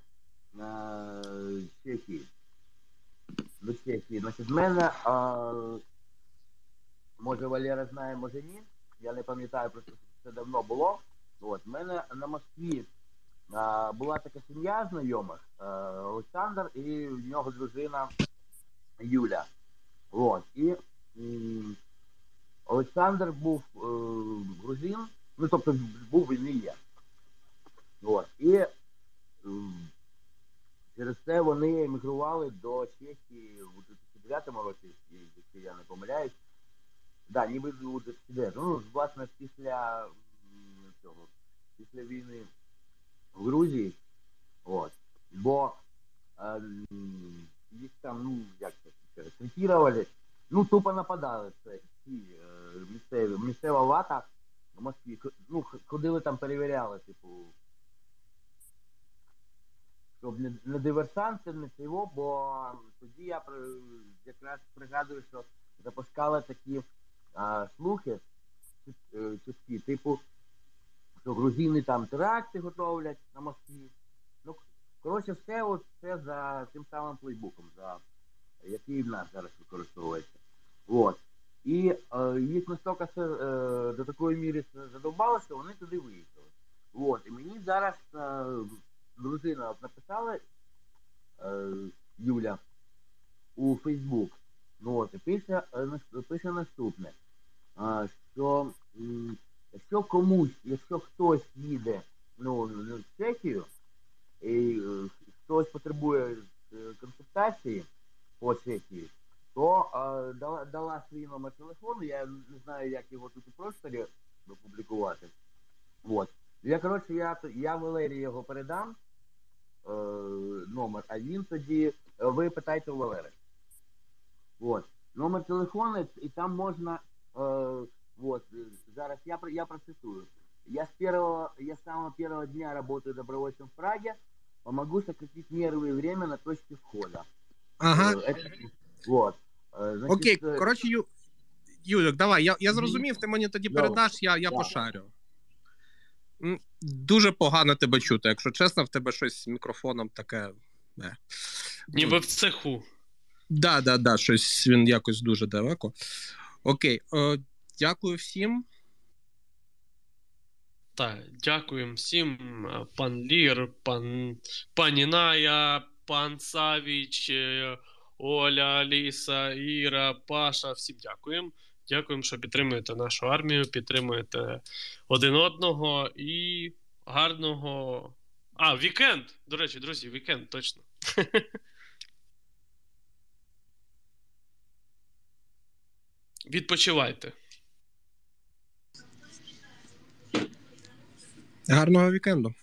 е, Чехії. До. Значить, в мене, е, може Валера знає, може ні. Я не пам'ятаю, просто це давно було. От, в мене на Москві е, була така сім'я знайомих, е, Олександр і в нього дружина Юля. От. І м, Олександр був е, грузин, ну тобто був він і є. От. І через це вони емігрували до Чехії у 2009 році, якщо я не помиляюсь. Да, ніби у 2009. Ну, власне, після цього, після війни в Грузії. От. Бо е, їх там, ну, як це, репресировали, ну, тупо нападали це ці е, місцеві, місцева вата в Москві. Ну, ходили там, перевіряли, типу, щоб не, не диверсанти, не цього, бо тоді я якраз пригадую, що запускали такі а, слухи е, чутки, типу, що грузини там теракти готовлять на Москві. Ну, коротше, все от це за тим самим плейбуком, за який в нас зараз використовується. От. І е, їх настільки е, до такої міри задовбало, що вони туди виїхали. От. І мені зараз е, дружина от написала, Юля у Фейсбук. Ну, от, і пише, пише наступне, що якщо комусь, якщо хтось їде ну, в Чехію, і хтось потребує консультації по Чехії, то дала, дала свій номер телефону, я не знаю, як його тут у просторі опублікувати. Вот. Я, коротше, я, я Валерії його передам е, номер, а він тоді, ви питайте у Валери. Вот. Номер телефону, і там можна, э, вот, зараз я, я процитую. Я с первого, я с самого первого дня работаю добровольцем в Праге, помогу сократить нервы и время на точке входа. Ага. Это, вот. Значить, Окей, коротше, Ю... Юлік, давай, я я зрозумів, ти мені тоді передаш, я я да. пошарю. Дуже погано тебе чути, якщо чесно, в тебе щось з мікрофоном таке. Не. Ніби в цеху. Да, да, да, щось він якось дуже далеко. Окей, е, дякую всім. Так, дякуємо всім, пан Лір, пан пані Ная, пан Савіч, е, Оля, Аліса, Іра, Паша. Всім дякуємо. Дякуємо, що підтримуєте нашу армію, підтримуєте один одного і гарного. А, вікенд! До речі, друзі, вікенд, точно. Відпочивайте. Гарного вікенду.